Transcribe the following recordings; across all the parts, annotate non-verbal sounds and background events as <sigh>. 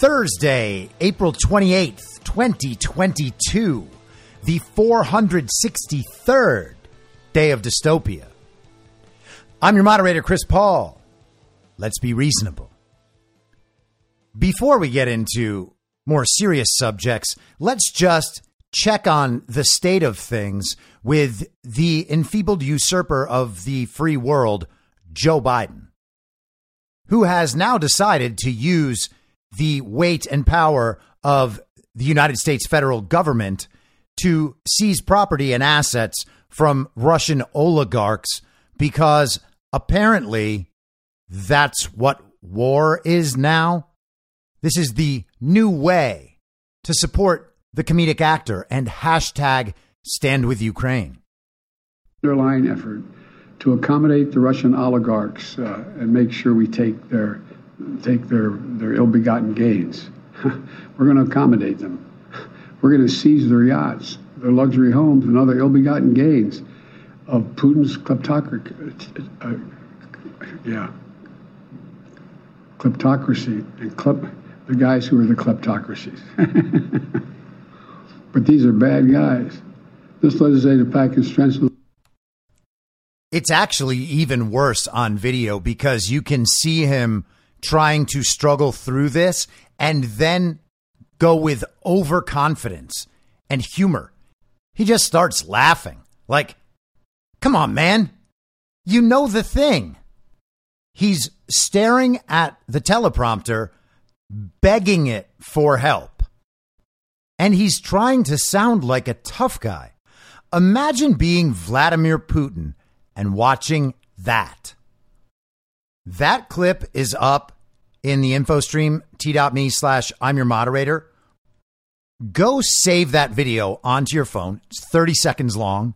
Thursday, April 28th, 2022, the 463rd day of dystopia. I'm your moderator, Chris Paul. Let's be reasonable. Before we get into more serious subjects, let's just check on the state of things with the enfeebled usurper of the free world, Joe Biden who has now decided to use the weight and power of the United States federal government to seize property and assets from Russian oligarchs because apparently that's what war is now. This is the new way to support the comedic actor and hashtag stand with Ukraine. underlying effort to accommodate the Russian oligarchs uh, and make sure we take their take their their ill-begotten gains. <laughs> We're going to accommodate them. We're going to seize their yachts, their luxury homes, and other ill-begotten gains of Putin's kleptocracy. Uh, yeah, kleptocracy and klep, the guys who are the kleptocracies. <laughs> but these are bad guys. This legislative package strengthens It's actually even worse on video because you can see him trying to struggle through this and then go with overconfidence and humor. He just starts laughing. Like, come on, man. You know the thing. He's staring at the teleprompter, begging it for help. And he's trying to sound like a tough guy. Imagine being Vladimir Putin and watching that. That clip is up in the info stream, t.me slash I'm your moderator. Go save that video onto your phone. It's 30 seconds long.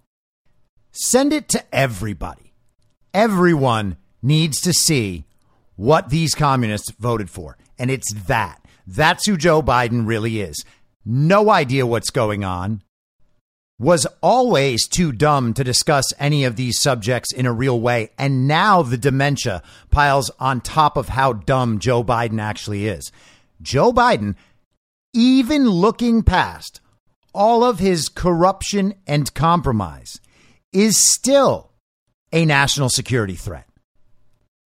Send it to everybody. Everyone needs to see what these communists voted for. And it's that. That's who Joe Biden really is. No idea what's going on was always too dumb to discuss any of these subjects in a real way. And now the dementia piles on top of how dumb Joe Biden actually is. Joe Biden, even looking past all of his corruption and compromise, is still a national security threat.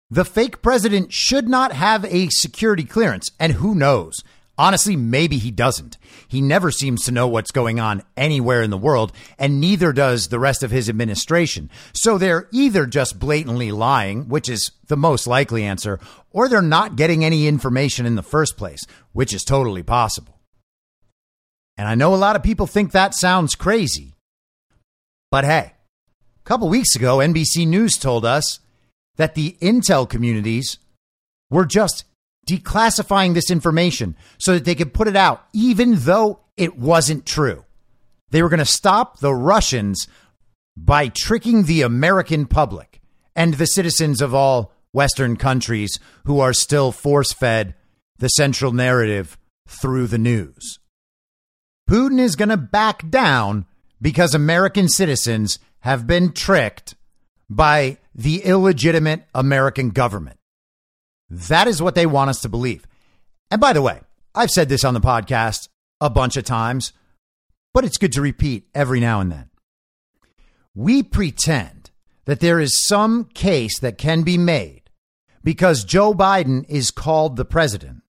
The fake president should not have a security clearance. And who knows? Honestly, maybe he doesn't. He never seems to know what's going on anywhere in the world, and neither does the rest of his administration. So they're either just blatantly lying, which is the most likely answer, or they're not getting any information in the first place, which is totally possible. And I know a lot of people think that sounds crazy. But hey, a couple weeks ago, NBC News told us that the intel communities were just declassifying this information so that they could put it out, even though it wasn't true. They were going to stop the Russians by tricking the American public and the citizens of all Western countries who are still force fed the central narrative through the news. Putin is going to back down because American citizens have been tricked by the illegitimate American government. That is what they want us to believe. And by the way, I've said this on the podcast a bunch of times, but it's good to repeat every now and then. We pretend that there is some case that can be made because Joe Biden is called the president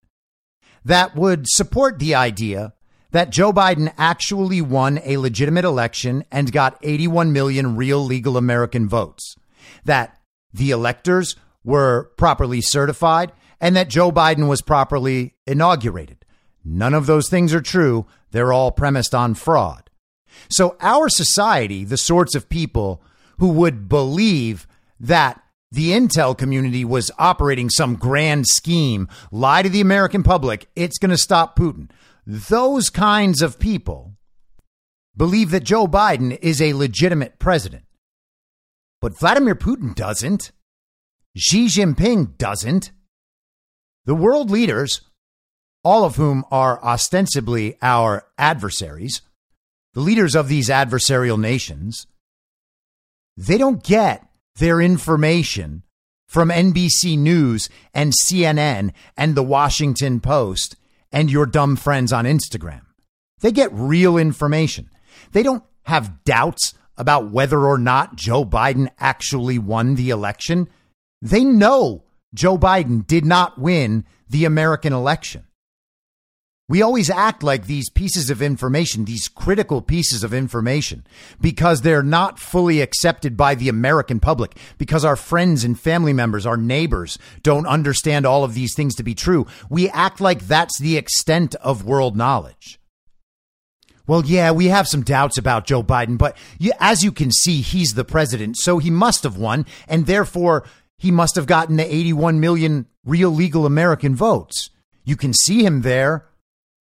that would support the idea that Joe Biden actually won a legitimate election and got 81 million real legal American votes, that the electors were properly certified, and that Joe Biden was properly inaugurated. None of those things are true. They're all premised on fraud. So, our society, the sorts of people who would believe that the intel community was operating some grand scheme, lie to the American public, it's going to stop Putin. Those kinds of people believe that Joe Biden is a legitimate president. But Vladimir Putin doesn't. Xi Jinping doesn't. The world leaders, all of whom are ostensibly our adversaries, the leaders of these adversarial nations, they don't get their information from NBC News and CNN and the Washington Post and your dumb friends on Instagram. They get real information. They don't have doubts about whether or not Joe Biden actually won the election. They know Joe Biden did not win the American election. We always act like these pieces of information, these critical pieces of information, because they're not fully accepted by the American public, because our friends and family members, our neighbors don't understand all of these things to be true. We act like that's the extent of world knowledge. Well, yeah, we have some doubts about Joe Biden, but as you can see, he's the president, so he must have won, and therefore he must have gotten the 81 million real legal American votes. You can see him there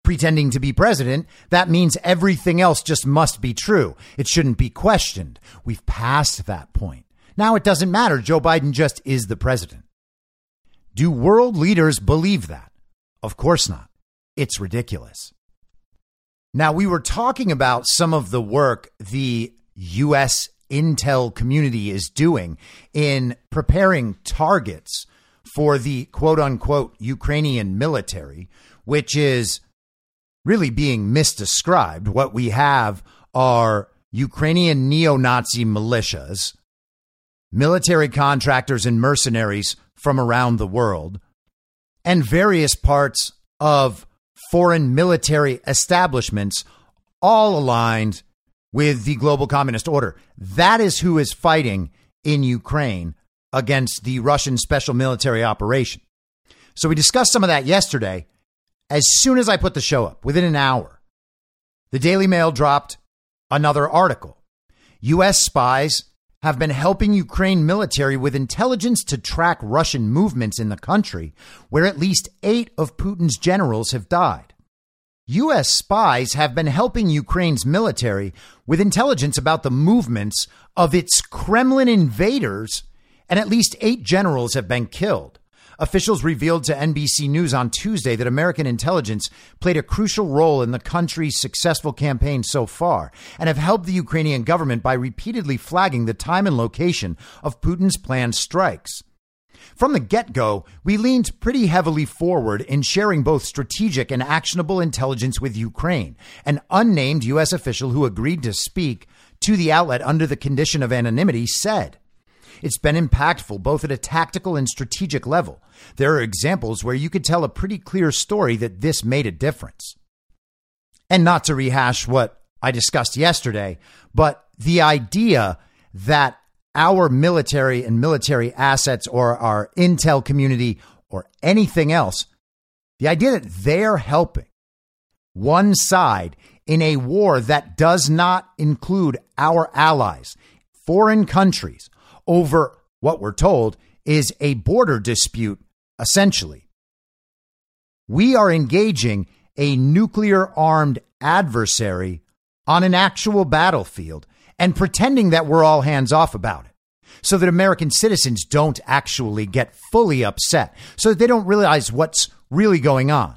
pretending to be president, that means everything else just must be true. It shouldn't be questioned. We've passed that point. Now it doesn't matter. Joe Biden just is the president. Do world leaders believe that? Of course not. It's ridiculous. Now, we were talking about some of the work the U.S. intel community is doing in preparing targets for the quote unquote Ukrainian military, which is really being misdescribed. What we have are Ukrainian neo Nazi militias, military contractors, and mercenaries from around the world, and various parts of foreign military establishments, all aligned with the global communist order. That is who is fighting in Ukraine against the Russian special military operation. So we discussed some of that yesterday. As soon as I put the show up, within an hour, the Daily Mail dropped another article. U.S. spies have been helping Ukraine military with intelligence to track Russian movements in the country, where at least eight of Putin's generals have died. U.S. spies have been helping Ukraine's military with intelligence about the movements of its Kremlin invaders, and at least eight generals have been killed. Officials revealed to NBC News on Tuesday that American intelligence played a crucial role in the country's successful campaign so far and have helped the Ukrainian government by repeatedly flagging the time and location of Putin's planned strikes. From the get go, we leaned pretty heavily forward in sharing both strategic and actionable intelligence with Ukraine. An unnamed U.S. official who agreed to speak to the outlet under the condition of anonymity said. It's been impactful both at a tactical and strategic level. There are examples where you could tell a pretty clear story that this made a difference. And not to rehash what I discussed yesterday, but the idea that our military and military assets or our intel community or anything else, the idea that they're helping one side in a war that does not include our allies, foreign countries, over what we're told is a border dispute, essentially. We are engaging a nuclear armed adversary on an actual battlefield and pretending that we're all hands off about it so that American citizens don't actually get fully upset, so that they don't realize what's really going on.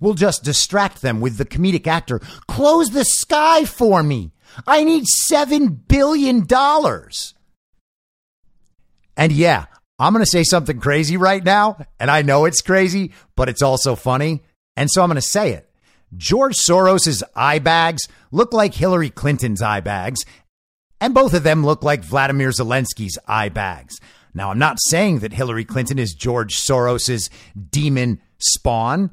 We'll just distract them with the comedic actor. Close the sky for me. I need $7 billion. And yeah, I'm going to say something crazy right now. And I know it's crazy, but it's also funny. And so I'm going to say it. George Soros's eye bags look like Hillary Clinton's eye bags. And both of them look like Vladimir Zelensky's eye bags. Now, I'm not saying that Hillary Clinton is George Soros's demon spawn.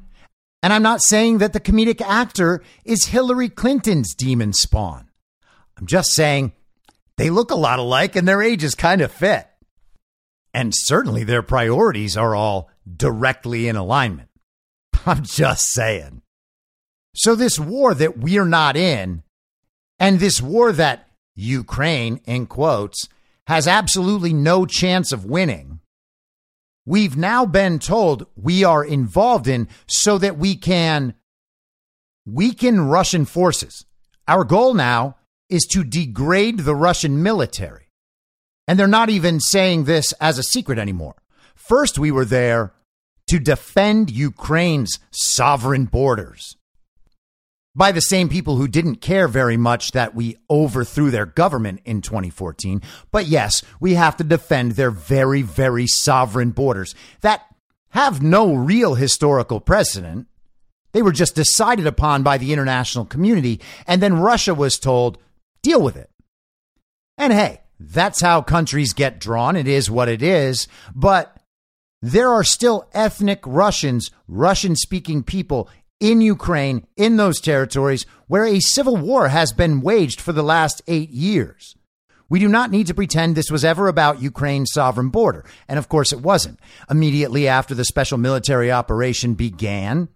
And I'm not saying that the comedic actor is Hillary Clinton's demon spawn. I'm just saying they look a lot alike and their ages kind of fit. And certainly their priorities are all directly in alignment. <laughs> I'm just saying. So, this war that we're not in, and this war that Ukraine, in quotes, has absolutely no chance of winning, we've now been told we are involved in so that we can weaken Russian forces. Our goal now is to degrade the Russian military. And they're not even saying this as a secret anymore. First, we were there to defend Ukraine's sovereign borders by the same people who didn't care very much that we overthrew their government in 2014. But yes, we have to defend their very, very sovereign borders that have no real historical precedent. They were just decided upon by the international community. And then Russia was told, deal with it. And hey, that's how countries get drawn. It is what it is. But there are still ethnic Russians, Russian speaking people in Ukraine, in those territories where a civil war has been waged for the last eight years. We do not need to pretend this was ever about Ukraine's sovereign border. And of course, it wasn't. Immediately after the special military operation began,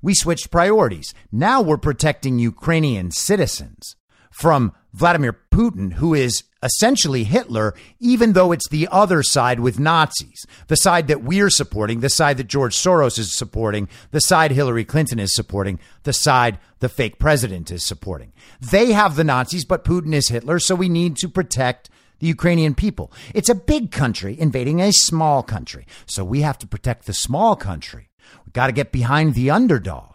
we switched priorities. Now we're protecting Ukrainian citizens from Vladimir Putin, who is essentially Hitler, even though it's the other side with Nazis, the side that we're supporting, the side that George Soros is supporting, the side Hillary Clinton is supporting, the side the fake president is supporting. They have the Nazis, but Putin is Hitler, so we need to protect the Ukrainian people. It's a big country invading a small country, so we have to protect the small country. We've got to get behind the underdog.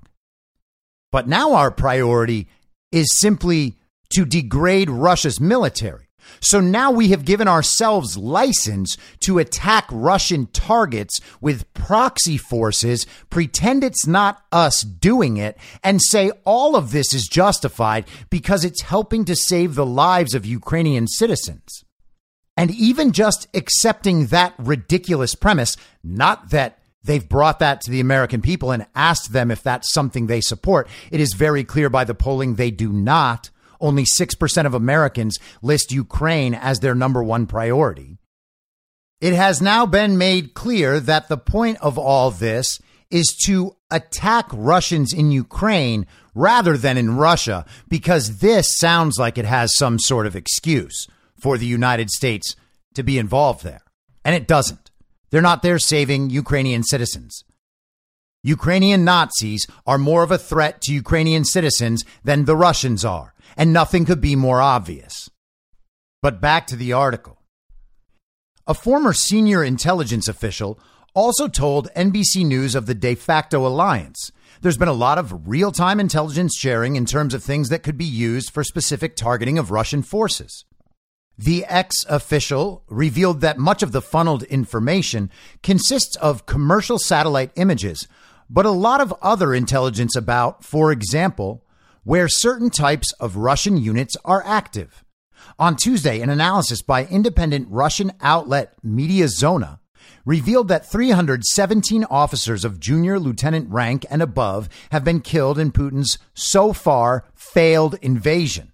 But now our priority is simply to degrade Russia's military. So now we have given ourselves license to attack Russian targets with proxy forces, pretend it's not us doing it, and say all of this is justified because it's helping to save the lives of Ukrainian citizens. And even just accepting that ridiculous premise, not that they've brought that to the American people and asked them if that's something they support, it is very clear by the polling they do not only 6% of Americans list Ukraine as their number one priority. It has now been made clear that the point of all this is to attack Russians in Ukraine rather than in Russia, because this sounds like it has some sort of excuse for the United States to be involved there. And it doesn't. They're not there saving Ukrainian citizens. Ukrainian Nazis are more of a threat to Ukrainian citizens than the Russians are and nothing could be more obvious. But back to the article. A former senior intelligence official also told NBC News of the de facto alliance. There's been a lot of real time intelligence sharing in terms of things that could be used for specific targeting of Russian forces. The ex official revealed that much of the funneled information consists of commercial satellite images, but a lot of other intelligence about, for example, where certain types of Russian units are active. On Tuesday, an analysis by independent Russian outlet Mediazona revealed that 317 officers of junior lieutenant rank and above have been killed in Putin's so far failed invasion.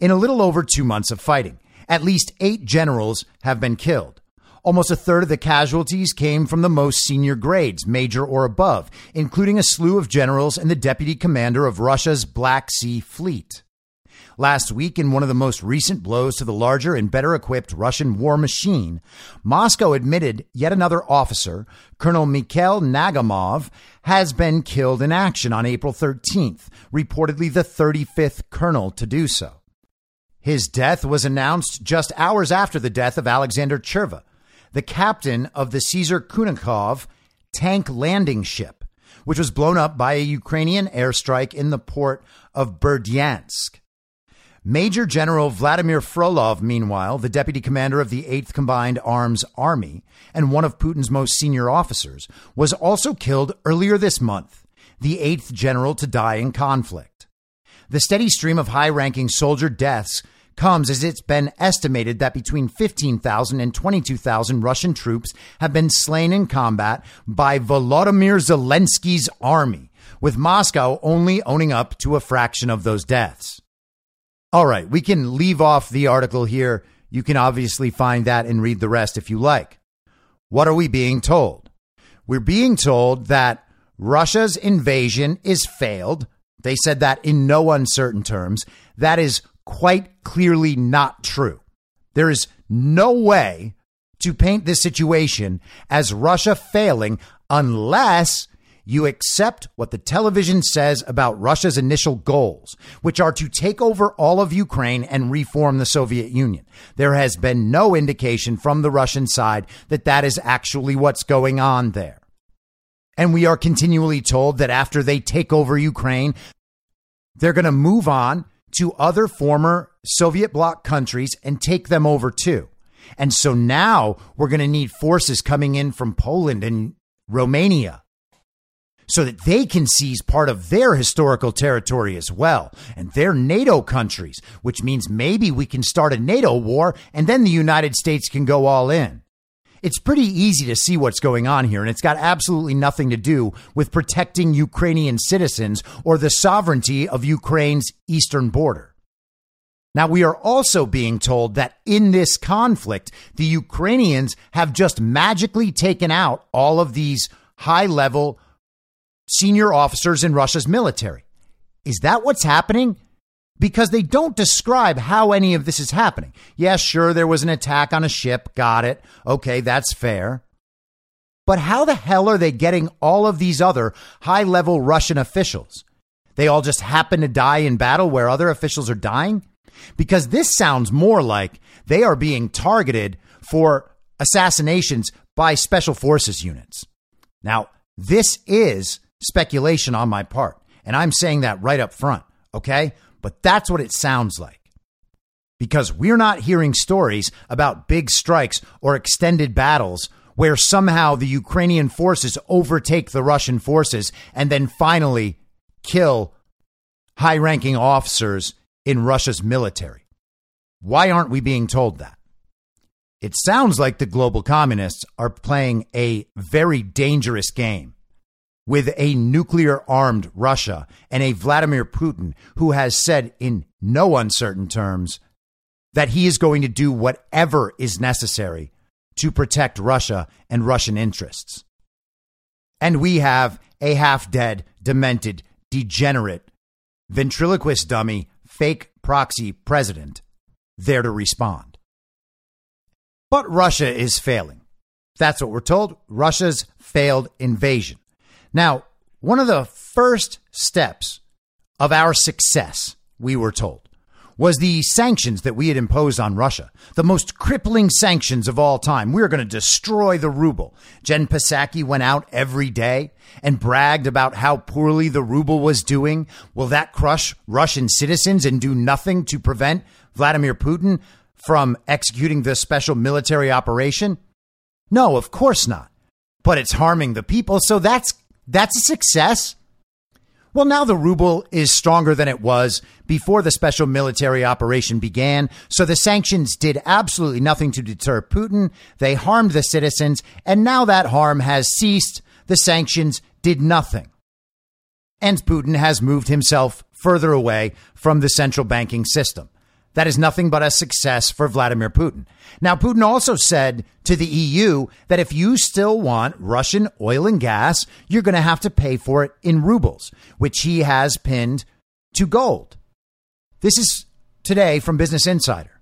In a little over two months of fighting, at least eight generals have been killed. Almost a third of the casualties came from the most senior grades, major or above, including a slew of generals and the deputy commander of Russia's Black Sea Fleet. Last week, in one of the most recent blows to the larger and better equipped Russian war machine, Moscow admitted yet another officer, Colonel Mikhail Nagamov, has been killed in action on April 13th, reportedly the 35th colonel to do so. His death was announced just hours after the death of Alexander Cherva, the captain of the Caesar Kunikov tank landing ship, which was blown up by a Ukrainian airstrike in the port of Berdyansk. Major General Vladimir Frolov, meanwhile, the deputy commander of the 8th Combined Arms Army and one of Putin's most senior officers, was also killed earlier this month, the eighth general to die in conflict. The steady stream of high ranking soldier deaths comes as it's been estimated that between 15,000 and 22,000 Russian troops have been slain in combat by Volodymyr Zelensky's army, with Moscow only owning up to a fraction of those deaths. All right, we can leave off the article here. You can obviously find that and read the rest if you like. What are we being told? We're being told that Russia's invasion is failed. They said that in no uncertain terms. That is quite clearly not true. There is no way to paint this situation as Russia failing unless you accept what the television says about Russia's initial goals, which are to take over all of Ukraine and reform the Soviet Union. There has been no indication from the Russian side that that is actually what's going on there. And we are continually told that after they take over Ukraine, they're going to move on to other former Soviet bloc countries and take them over too. And so now we're going to need forces coming in from Poland and Romania so that they can seize part of their historical territory as well and their NATO countries, which means maybe we can start a NATO war and then the United States can go all in. It's pretty easy to see what's going on here, and it's got absolutely nothing to do with protecting Ukrainian citizens or the sovereignty of Ukraine's eastern border. Now, we are also being told that in this conflict, the Ukrainians have just magically taken out all of these high level senior officers in Russia's military. Is that what's happening? Because they don't describe how any of this is happening. Yeah, sure, there was an attack on a ship. Got it. Okay, that's fair. But how the hell are they getting all of these other high level Russian officials? They all just happen to die in battle where other officials are dying? Because this sounds more like they are being targeted for assassinations by special forces units. Now, this is speculation on my part. And I'm saying that right up front, okay? But that's what it sounds like. Because we're not hearing stories about big strikes or extended battles where somehow the Ukrainian forces overtake the Russian forces and then finally kill high ranking officers in Russia's military. Why aren't we being told that? It sounds like the global communists are playing a very dangerous game with a nuclear armed Russia and a Vladimir Putin who has said in no uncertain terms that he is going to do whatever is necessary to protect Russia and Russian interests. And we have a half dead, demented, degenerate, ventriloquist dummy, fake proxy president there to respond. But Russia is failing. That's what we're told. Russia's failed invasion. Now, one of the first steps of our success, we were told, was the sanctions that we had imposed on Russia, the most crippling sanctions of all time. We were going to destroy the ruble. Jen Psaki went out every day and bragged about how poorly the ruble was doing. Will that crush Russian citizens and do nothing to prevent Vladimir Putin from executing this special military operation? No, of course not. But it's harming the people, so that's that's a success. Well, now the ruble is stronger than it was before the special military operation began. So the sanctions did absolutely nothing to deter Putin. They harmed the citizens. And now that harm has ceased. The sanctions did nothing. And Putin has moved himself further away from the central banking system. That is nothing but a success for Vladimir Putin. Now, Putin also said to the EU that if you still want Russian oil and gas, you're going to have to pay for it in rubles, which he has pinned to gold. This is today from Business Insider.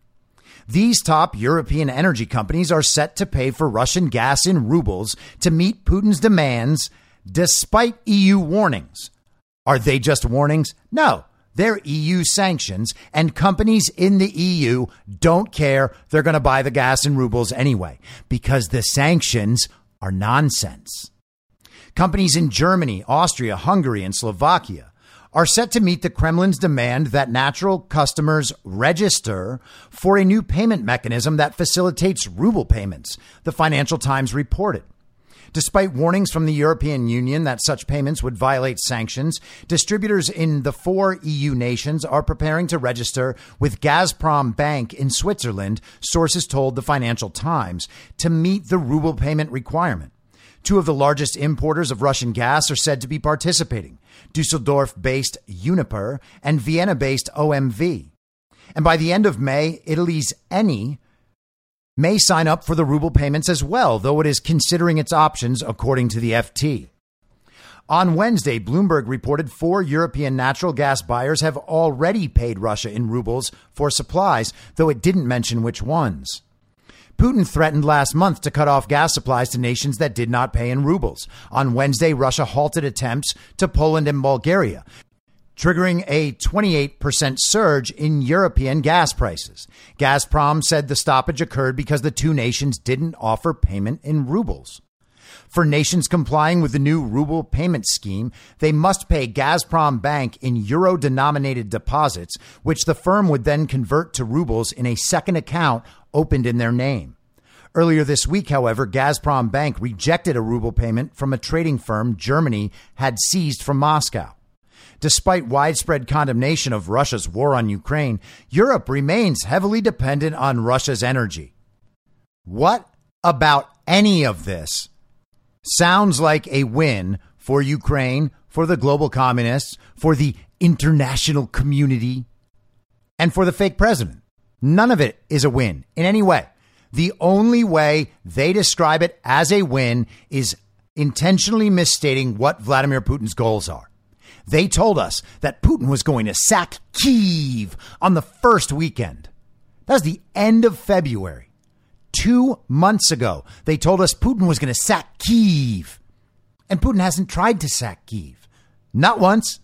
These top European energy companies are set to pay for Russian gas in rubles to meet Putin's demands despite EU warnings. Are they just warnings? No. They're EU sanctions, and companies in the EU don't care. They're going to buy the gas in rubles anyway because the sanctions are nonsense. Companies in Germany, Austria, Hungary, and Slovakia are set to meet the Kremlin's demand that natural customers register for a new payment mechanism that facilitates ruble payments, the Financial Times reported. Despite warnings from the European Union that such payments would violate sanctions, distributors in the four EU nations are preparing to register with Gazprom Bank in Switzerland, sources told the Financial Times, to meet the ruble payment requirement. Two of the largest importers of Russian gas are said to be participating Dusseldorf based Uniper and Vienna based OMV. And by the end of May, Italy's Eni may sign up for the ruble payments as well, though it is considering its options, according to the FT. On Wednesday, Bloomberg reported four European natural gas buyers have already paid Russia in rubles for supplies, though it didn't mention which ones. Putin threatened last month to cut off gas supplies to nations that did not pay in rubles. On Wednesday, Russia halted attempts to Poland and Bulgaria, triggering a 28% surge in European gas prices. Gazprom said the stoppage occurred because the two nations didn't offer payment in rubles. For nations complying with the new ruble payment scheme, they must pay Gazprom Bank in euro denominated deposits, which the firm would then convert to rubles in a second account opened in their name. Earlier this week, however, Gazprom Bank rejected a ruble payment from a trading firm Germany had seized from Moscow. Despite widespread condemnation of Russia's war on Ukraine, Europe remains heavily dependent on Russia's energy. What about any of this sounds like a win for Ukraine, for the global communists, for the international community, and for the fake president? None of it is a win in any way. The only way they describe it as a win is intentionally misstating what Vladimir Putin's goals are. They told us that Putin was going to sack Kiev on the first weekend. That was the end of February. Two months ago, they told us Putin was going to sack Kiev. And Putin hasn't tried to sack Kiev. Not once.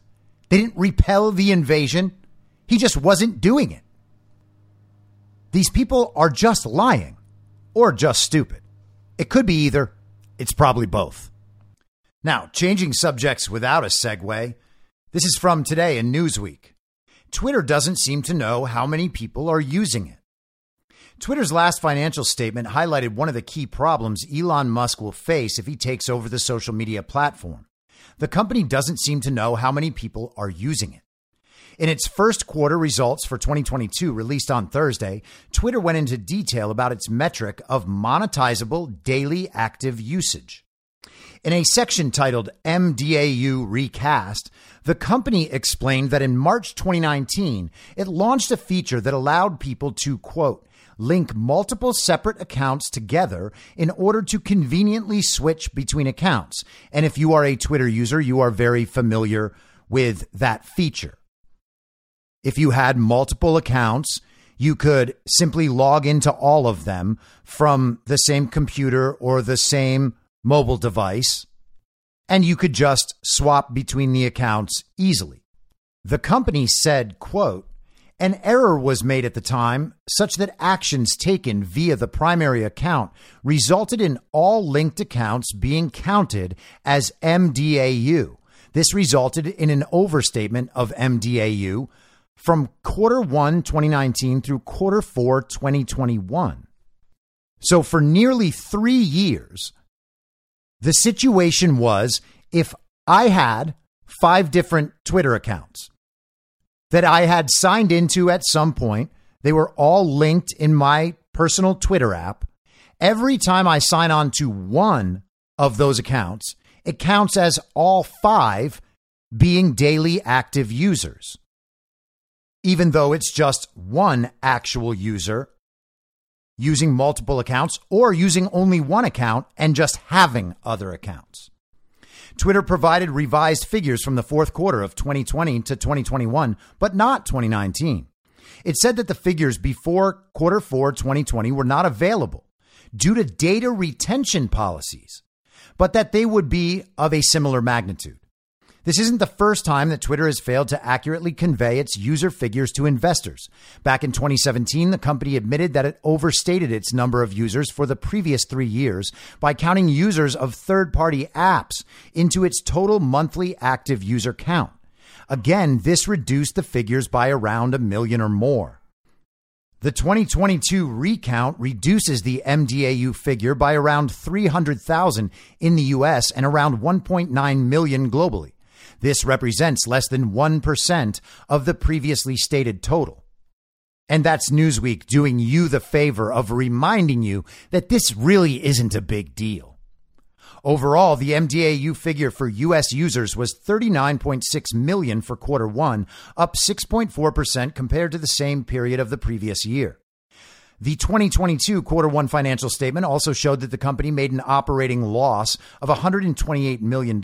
They didn't repel the invasion. He just wasn't doing it. These people are just lying or just stupid. It could be either. It's probably both. Now, changing subjects without a segue, this is from today in Newsweek. Twitter doesn't seem to know how many people are using it. Twitter's last financial statement highlighted one of the key problems Elon Musk will face if he takes over the social media platform. The company doesn't seem to know how many people are using it. In its first quarter results for 2022 released on Thursday, Twitter went into detail about its metric of monetizable daily active usage. In a section titled MDAU Recast, the company explained that in March 2019, it launched a feature that allowed people to, quote, link multiple separate accounts together in order to conveniently switch between accounts. And if you are a Twitter user, you are very familiar with that feature. If you had multiple accounts, you could simply log into all of them from the same computer or the same mobile device and you could just swap between the accounts easily. The company said, quote, an error was made at the time such that actions taken via the primary account resulted in all linked accounts being counted as MDAU. This resulted in an overstatement of MDAU from quarter 1 2019 through quarter 4 2021. So for nearly 3 years, the situation was if I had five different Twitter accounts that I had signed into at some point, they were all linked in my personal Twitter app. Every time I sign on to one of those accounts, it counts as all five being daily active users. Even though it's just one actual user using multiple accounts or using only one account and just having other accounts. Twitter provided revised figures from the fourth quarter of 2020 to 2021, but not 2019. It said that the figures before quarter four 2020 were not available due to data retention policies, but that they would be of a similar magnitude. This isn't the first time that Twitter has failed to accurately convey its user figures to investors. Back in 2017, the company admitted that it overstated its number of users for the previous three years by counting users of third party apps into its total monthly active user count. Again, this reduced the figures by around a million or more. The 2022 recount reduces the MDAU figure by around 300,000 in the US and around 1.9 million globally. This represents less than 1% of the previously stated total. And that's Newsweek doing you the favor of reminding you that this really isn't a big deal. Overall, the MDAU figure for US users was 39.6 million for quarter 1, up 6.4% compared to the same period of the previous year. The 2022 quarter 1 financial statement also showed that the company made an operating loss of $128 million.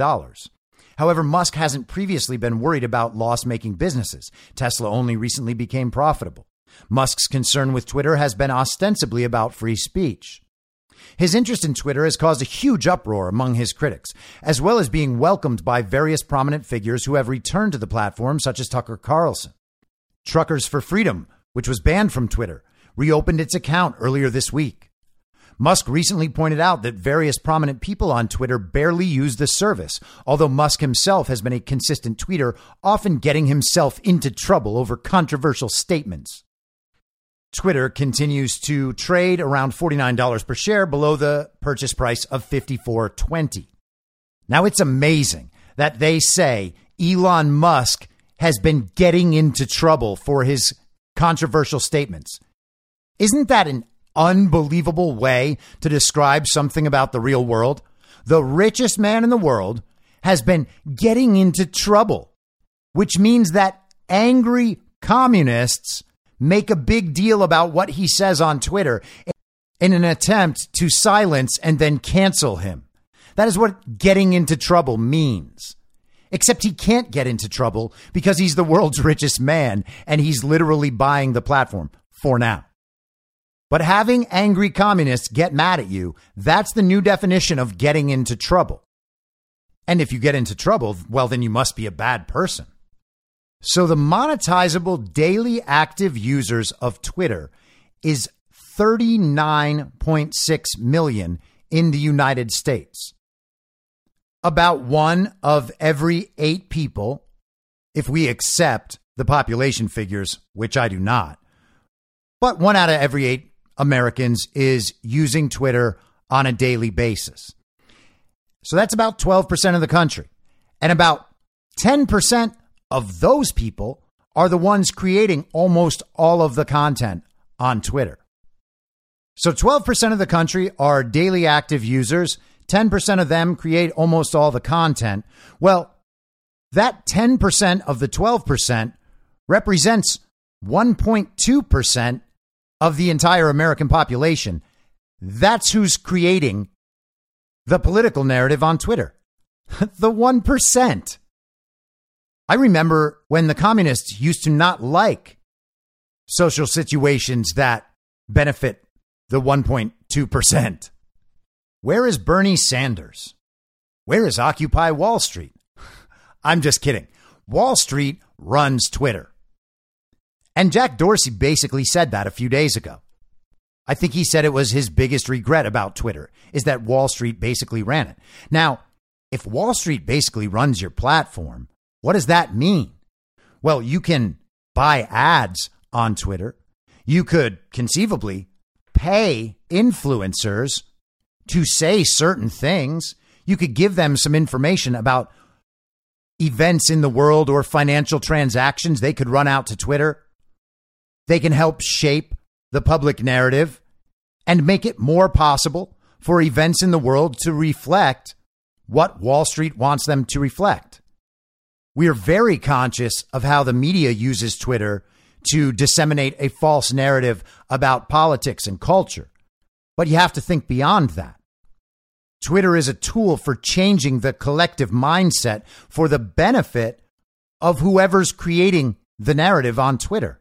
However, Musk hasn't previously been worried about loss making businesses. Tesla only recently became profitable. Musk's concern with Twitter has been ostensibly about free speech. His interest in Twitter has caused a huge uproar among his critics, as well as being welcomed by various prominent figures who have returned to the platform, such as Tucker Carlson. Truckers for Freedom, which was banned from Twitter, reopened its account earlier this week. Musk recently pointed out that various prominent people on Twitter barely use the service, although Musk himself has been a consistent tweeter, often getting himself into trouble over controversial statements. Twitter continues to trade around $49 per share below the purchase price of $54.20. Now it's amazing that they say Elon Musk has been getting into trouble for his controversial statements. Isn't that an unbelievable way to describe something about the real world? The richest man in the world has been getting into trouble, which means that angry communists make a big deal about what he says on Twitter in an attempt to silence and then cancel him. That is what getting into trouble means. Except he can't get into trouble because he's the world's <laughs> richest man and he's literally buying the platform for now. But having angry communists get mad at you, that's the new definition of getting into trouble. And if you get into trouble, well, then you must be a bad person. So the monetizable daily active users of Twitter is 39.6 million in the United States. About one of every eight people, if we accept the population figures, which I do not, but one out of every eight Americans is using Twitter on a daily basis. So that's about 12% of the country. And about 10% of those people are the ones creating almost all of the content on Twitter. So 12% of the country are daily active users. 10% of them create almost all the content. Well, that 10% of the 12% represents 1.2% of the entire American population. That's who's creating the political narrative on Twitter. <laughs> the 1%. I remember when the communists used to not like social situations that benefit the 1.2%. Where is Bernie Sanders? Where is Occupy Wall Street? <laughs> I'm just kidding. Wall Street runs Twitter. And Jack Dorsey basically said that a few days ago. I think he said it was his biggest regret about Twitter is that Wall Street basically ran it. Now, if Wall Street basically runs your platform, what does that mean? Well, you can buy ads on Twitter. You could conceivably pay influencers to say certain things. You could give them some information about events in the world or financial transactions. They could run out to Twitter. They can help shape the public narrative and make it more possible for events in the world to reflect what Wall Street wants them to reflect. We are very conscious of how the media uses Twitter to disseminate a false narrative about politics and culture. But you have to think beyond that. Twitter is a tool for changing the collective mindset for the benefit of whoever's creating the narrative on Twitter.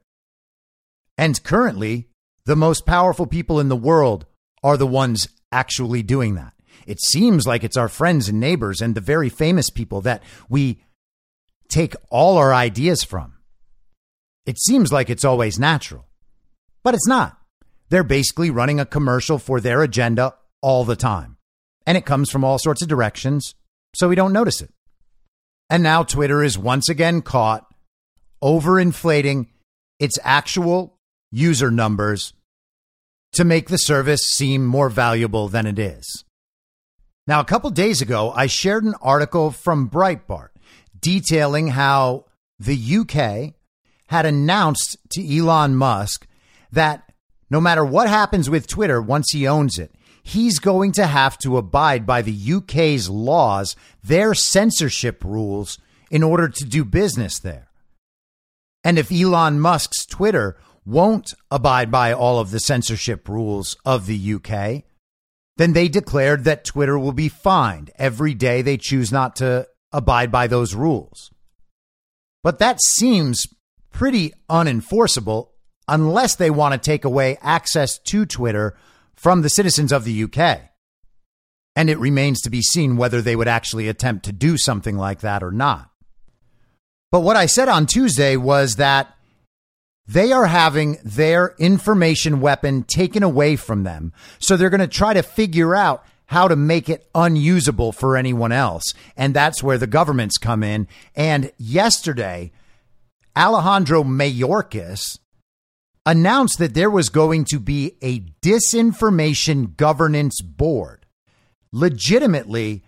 And currently, the most powerful people in the world are the ones actually doing that. It seems like it's our friends and neighbors and the very famous people that we take all our ideas from. It seems like it's always natural, but it's not. They're basically running a commercial for their agenda all the time. And it comes from all sorts of directions, so we don't notice it. And now Twitter is once again caught overinflating its actual user numbers to make the service seem more valuable than it is. Now, a couple days ago, I shared an article from Breitbart detailing how the UK had announced to Elon Musk that no matter what happens with Twitter once he owns it, he's going to have to abide by the UK's laws, their censorship rules, in order to do business there. And if Elon Musk's Twitter won't abide by all of the censorship rules of the UK, then they declared that Twitter will be fined every day they choose not to abide by those rules. But that seems pretty unenforceable unless they want to take away access to Twitter from the citizens of the UK. And it remains to be seen whether they would actually attempt to do something like that or not. But what I said on Tuesday was that they are having their information weapon taken away from them. So they're going to try to figure out how to make it unusable for anyone else. And that's where the governments come in. And yesterday, Alejandro Mayorkas announced that there was going to be a disinformation governance board, legitimately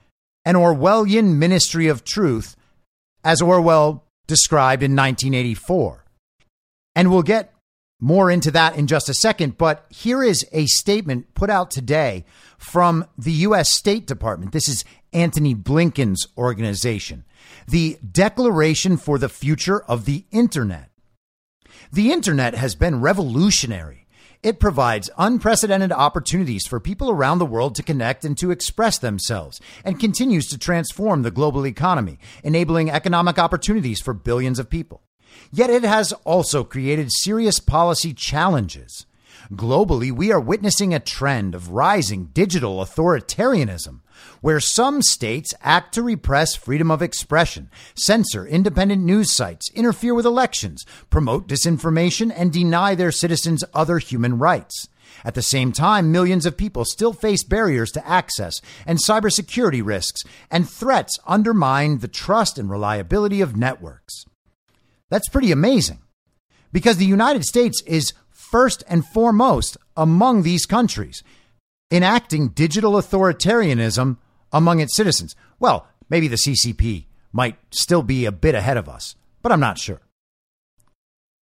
an Orwellian ministry of truth, as Orwell described in 1984. And we'll get more into that in just a second. But here is a statement put out today from the U.S. State Department. This is Anthony Blinken's organization. The Declaration for the Future of the Internet. The Internet has been revolutionary. It provides unprecedented opportunities for people around the world to connect and to express themselves and continues to transform the global economy, enabling economic opportunities for billions of people. Yet it has also created serious policy challenges. Globally, we are witnessing a trend of rising digital authoritarianism, where some states act to repress freedom of expression, censor independent news sites, interfere with elections, promote disinformation, and deny their citizens other human rights. At the same time, millions of people still face barriers to access and cybersecurity risks, and threats undermine the trust and reliability of networks. That's pretty amazing because the United States is first and foremost among these countries enacting digital authoritarianism among its citizens. Well, maybe the CCP might still be a bit ahead of us, but I'm not sure.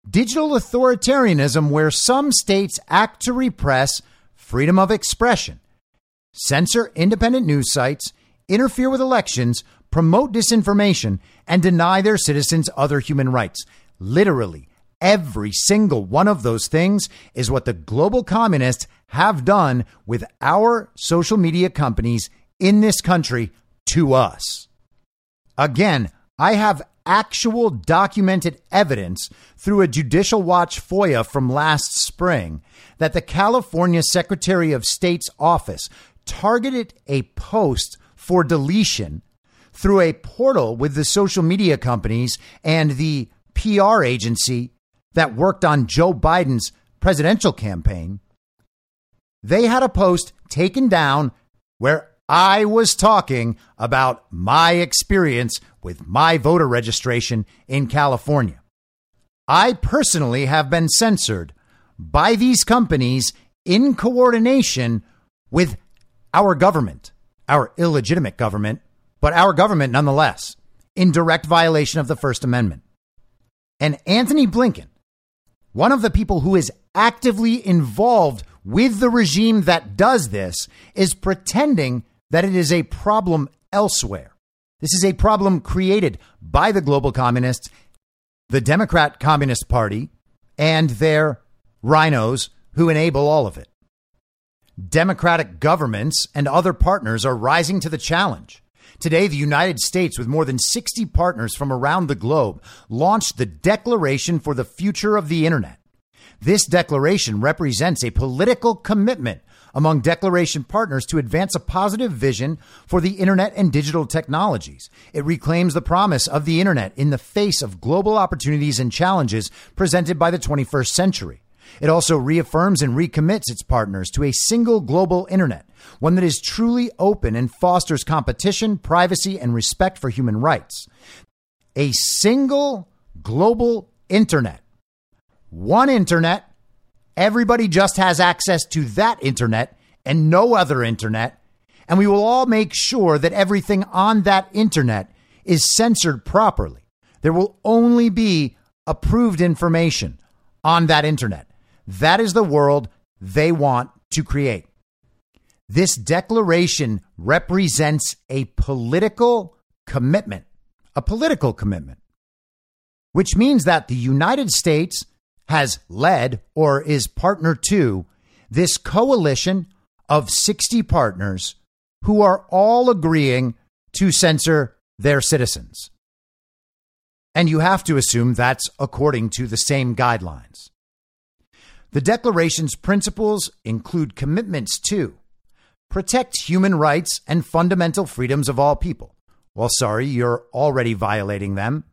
Digital authoritarianism, where some states act to repress freedom of expression, censor independent news sites, interfere with elections, promote disinformation, and deny their citizens other human rights. Literally, every single one of those things is what the global communists have done with our social media companies in this country to us. Again, I have actual documented evidence through a Judicial Watch FOIA from last spring that the California Secretary of State's office targeted a post for deletion through a portal with the social media companies and the PR agency that worked on Joe Biden's presidential campaign. They had a post taken down where I was talking about my experience with my voter registration in California. I personally have been censored by these companies in coordination with our government, our illegitimate government, but our government nonetheless, in direct violation of the First Amendment. And Anthony Blinken, one of the people who is actively involved with the regime that does this, is pretending that it is a problem elsewhere. This is a problem created by the global communists, the Democrat Communist Party, and their rhinos who enable all of it. Democratic governments and other partners are rising to the challenge. Today, the United States, with more than 60 partners from around the globe, launched the Declaration for the Future of the Internet. This declaration represents a political commitment among declaration partners to advance a positive vision for the internet and digital technologies. It reclaims the promise of the internet in the face of global opportunities and challenges presented by the 21st century. It also reaffirms and recommits its partners to a single global internet, one that is truly open and fosters competition, privacy, and respect for human rights. A single global internet. One internet, Everybody just has access to that internet and no other internet. And we will all make sure that everything on that internet is censored properly. There will only be approved information on that internet. That is the world they want to create. This declaration represents a political commitment, a political commitment, which means that the United States has led or is partner to this coalition of 60 partners who are all agreeing to censor their citizens. And you have to assume that's according to the same guidelines. The Declaration's principles include commitments to protect human rights and fundamental freedoms of all people. Well, sorry, you're already violating them,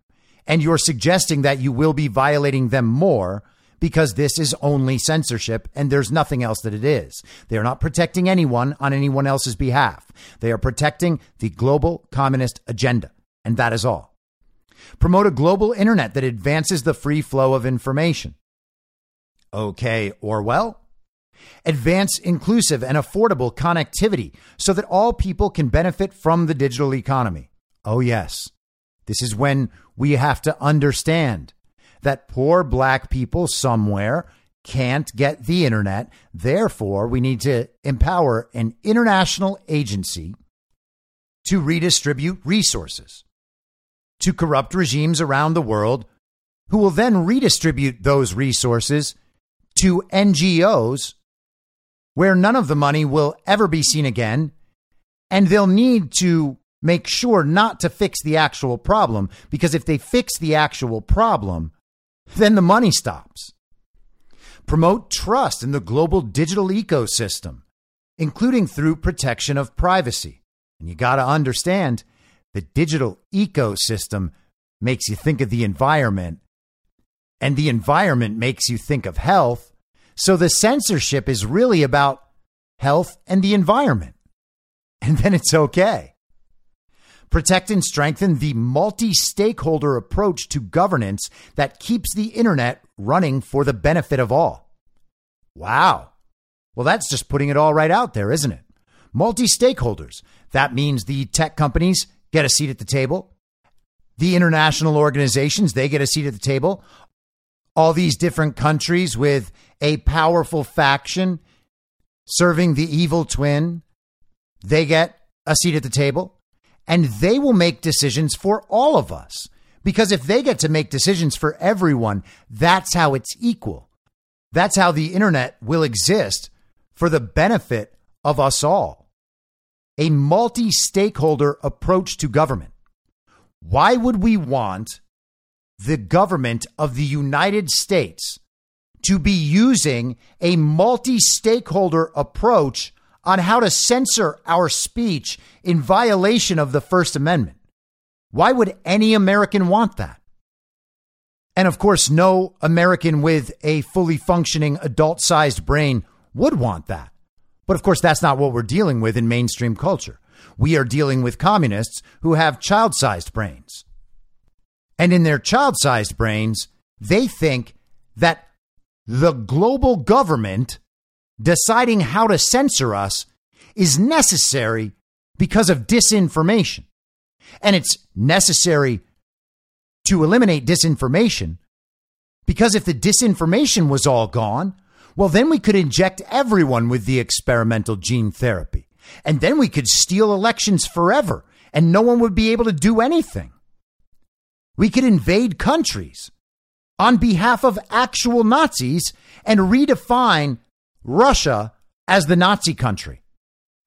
and you're suggesting that you will be violating them more because this is only censorship and there's nothing else that it is. They are not protecting anyone on anyone else's behalf. They are protecting the global communist agenda, and that is all. Promote a global internet that advances the free flow of information. Okay, Orwell. Advance inclusive and affordable connectivity so that all people can benefit from the digital economy. Oh, yes. This is when we have to understand that poor black people somewhere can't get the internet. Therefore, we need to empower an international agency to redistribute resources to corrupt regimes around the world who will then redistribute those resources to NGOs where none of the money will ever be seen again. And they'll need to make sure not to fix the actual problem because if they fix the actual problem, then the money stops. Promote trust in the global digital ecosystem, including through protection of privacy. And you got to understand the digital ecosystem makes you think of the environment, and the environment makes you think of health. So the censorship is really about health and the environment. <laughs> And then it's okay. Protect and strengthen the multi stakeholder approach to governance that keeps the internet running for the benefit of all. Wow. Well, that's just putting it all right out there, isn't it? Multi stakeholders. That means the tech companies get a seat at the table. The international organizations, they get a seat at the table. All these different countries with a powerful faction serving the evil twin, they get a seat at the table and they will make decisions for all of us. Because if they get to make decisions for everyone, that's how it's equal. That's how the internet will exist for the benefit of us all. A multi stakeholder approach to government. Why would we want the government of the United States to be using a multi stakeholder approach on how to censor our speech in violation of the First Amendment. Why would any American want that? And of course, no American with a fully functioning adult sized brain would want that. But of course, that's not what we're dealing with in mainstream culture. We are dealing with communists who have child sized brains. And in their child sized brains, they think that the global government deciding how to censor us is necessary because of disinformation. And it's necessary to eliminate disinformation because if the disinformation was all gone, well, then we could inject everyone with the experimental gene therapy. And then we could steal elections forever and no one would be able to do anything. We could invade countries on behalf of actual Nazis and redefine Russia as the Nazi country.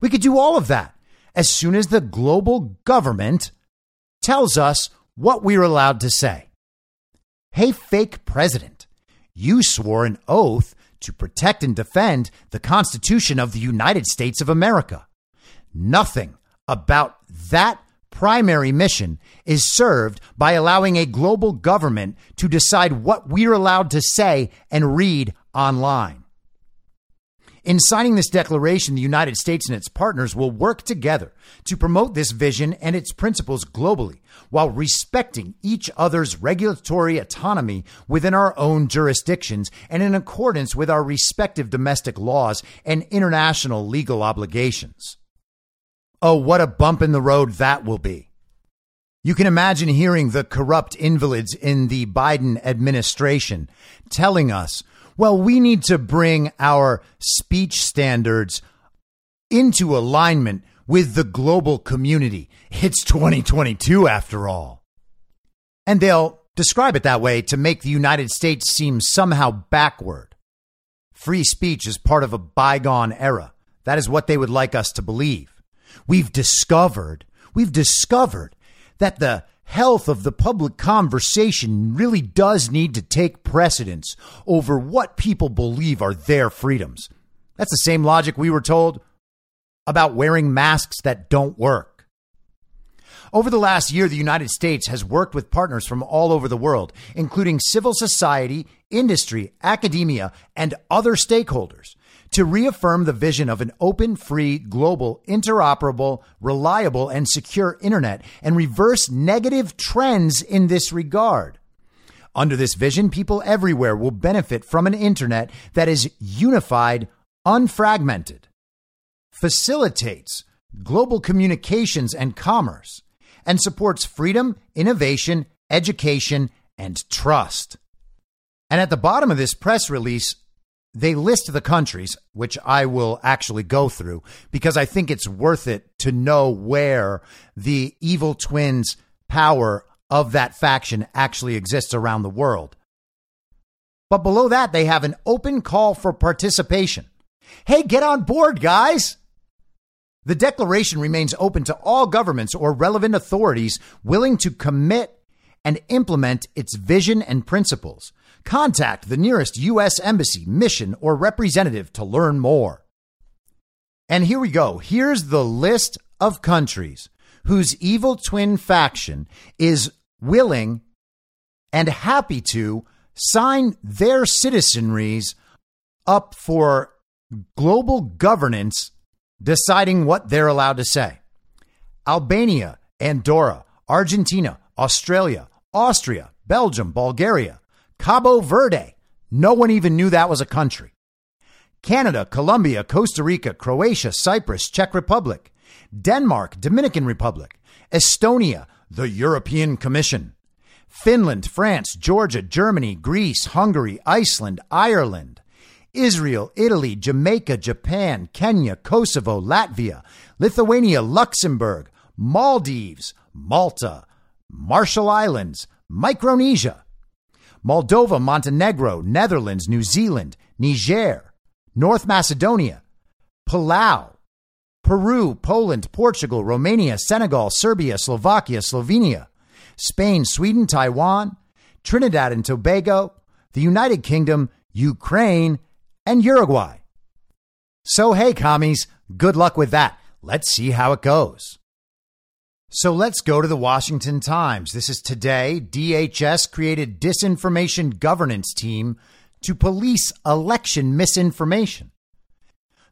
We could do all of that as soon as the global government tells us what we're allowed to say. Hey, fake president, you swore an oath to protect and defend the Constitution of the United States of America. Nothing about that primary mission is served by allowing a global government to decide what we're allowed to say and read online. In signing this declaration, the United States and its partners will work together to promote this vision and its principles globally while respecting each other's regulatory autonomy within our own jurisdictions and in accordance with our respective domestic laws and international legal obligations. Oh, what a bump in the road that will be. You can imagine hearing the corrupt invalids in the Biden administration telling us well, we need to bring our speech standards into alignment with the global community. It's 2022 after all. And they'll describe it that way to make the United States seem somehow backward. Free speech is part of a bygone era. That is what they would like us to believe. We've discovered, we've discovered that the health of the public conversation really does need to take precedence over what people believe are their freedoms. That's the same logic we were told about wearing masks that don't work. Over the last year, the United States has worked with partners from all over the world, including civil society, industry, academia, and other stakeholders, to reaffirm the vision of an open, free, global, interoperable, reliable, and secure internet and reverse negative trends in this regard. Under this vision, people everywhere will benefit from an internet that is unified, unfragmented, facilitates global communications and commerce, and supports freedom, innovation, education, and trust. And at the bottom of this press release, they list the countries, which I will actually go through because I think it's worth it to know where the evil twins power of that faction actually exists around the world. But below that, they have an open call for participation. Hey, get on board, guys. The declaration remains open to all governments or relevant authorities willing to commit and implement its vision and principles. Contact the nearest U.S. embassy, mission, or representative to learn more. And here we go. Here's the list of countries whose evil twin faction is willing and happy to sign their citizenries up for global governance, deciding what they're allowed to say. Albania, Andorra, Argentina, Australia, Austria, Belgium, Bulgaria, Cabo Verde. No one even knew that was a country. Canada, Colombia, Costa Rica, Croatia, Cyprus, Czech Republic, Denmark, Dominican Republic, Estonia, the European Commission, Finland, France, Georgia, Germany, Greece, Hungary, Iceland, Ireland, Israel, Italy, Jamaica, Japan, Kenya, Kosovo, Latvia, Lithuania, Luxembourg, Maldives, Malta, Marshall Islands, Micronesia, Moldova, Montenegro, Netherlands, New Zealand, Niger, North Macedonia, Palau, Peru, Poland, Portugal, Romania, Senegal, Serbia, Slovakia, Slovenia, Spain, Sweden, Taiwan, Trinidad and Tobago, the United Kingdom, Ukraine, and Uruguay. So, hey, commies, good luck with that. Let's see how it goes. So let's go to the Washington Times. This is today. DHS created disinformation governance team to police election misinformation.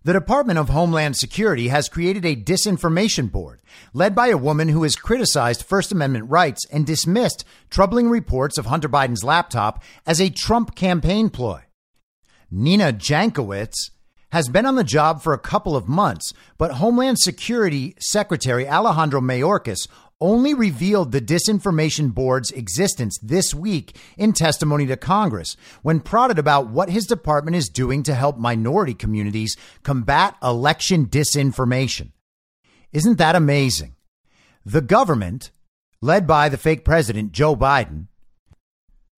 The Department of Homeland Security has created a disinformation board led by a woman who has criticized First Amendment rights and dismissed troubling reports of Hunter Biden's laptop as a Trump campaign ploy. Nina Jankowicz has been on the job for a couple of months, but Homeland Security Secretary Alejandro Mayorkas only revealed the disinformation board's existence this week in testimony to Congress when prodded about what his department is doing to help minority communities combat election disinformation. Isn't that amazing? The government, led by the fake president Joe Biden,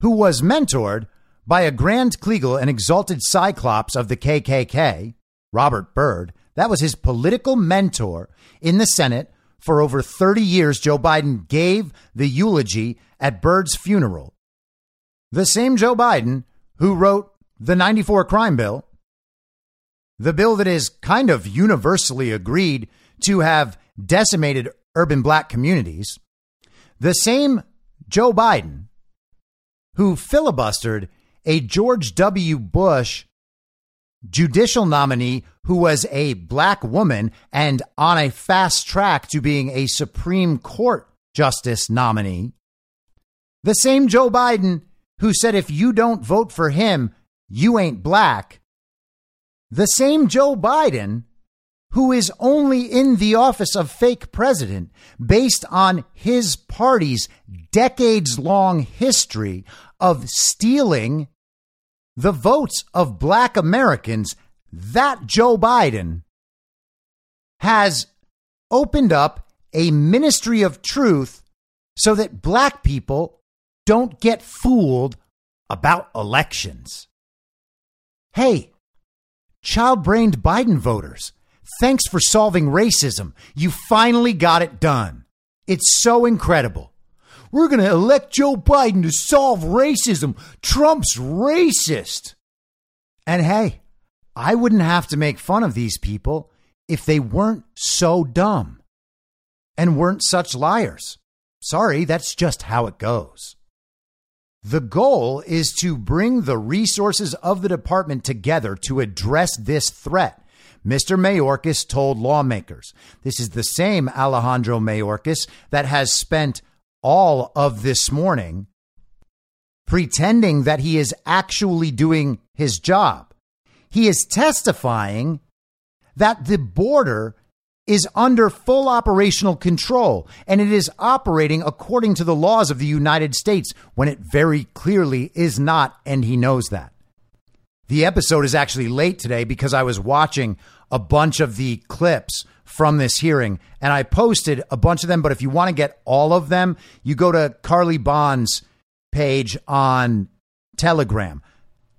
who was mentored by a Grand Kleagle and exalted cyclops of the KKK, Robert Byrd. That was his political mentor in the Senate for over 30 years. Joe Biden gave the eulogy at Byrd's funeral. The same Joe Biden who wrote the 94 crime bill, the bill that is kind of universally agreed to have decimated urban black communities, the same Joe Biden who filibustered a George W. Bush judicial nominee who was a black woman and on a fast track to being a Supreme Court justice nominee. The same Joe Biden who said if you don't vote for him, you ain't black. The same Joe Biden who is only in the office of fake president based on his party's decades long history of stealing the votes of black Americans, that Joe Biden has opened up a ministry of truth so that black people don't get fooled about elections. Hey, child brained Biden voters, thanks for solving racism. You finally got it done. It's so incredible. We're going to elect Joe Biden to solve racism. Trump's racist. And hey, I wouldn't have to make fun of these people if they weren't so dumb and weren't such liars. Sorry, that's just how it goes. The goal is to bring the resources of the department together to address this threat. Mr. Mayorkas told lawmakers. This is the same Alejandro Mayorkas that has spent all of this morning pretending that he is actually doing his job. He is testifying that the border is under full operational control and it is operating according to the laws of the United States when it very clearly is not, and he knows that. The episode is actually late today because I was watching a bunch of the clips from this hearing and I posted a bunch of them. But if you want to get all of them, you go to Carly Bond's page on Telegram.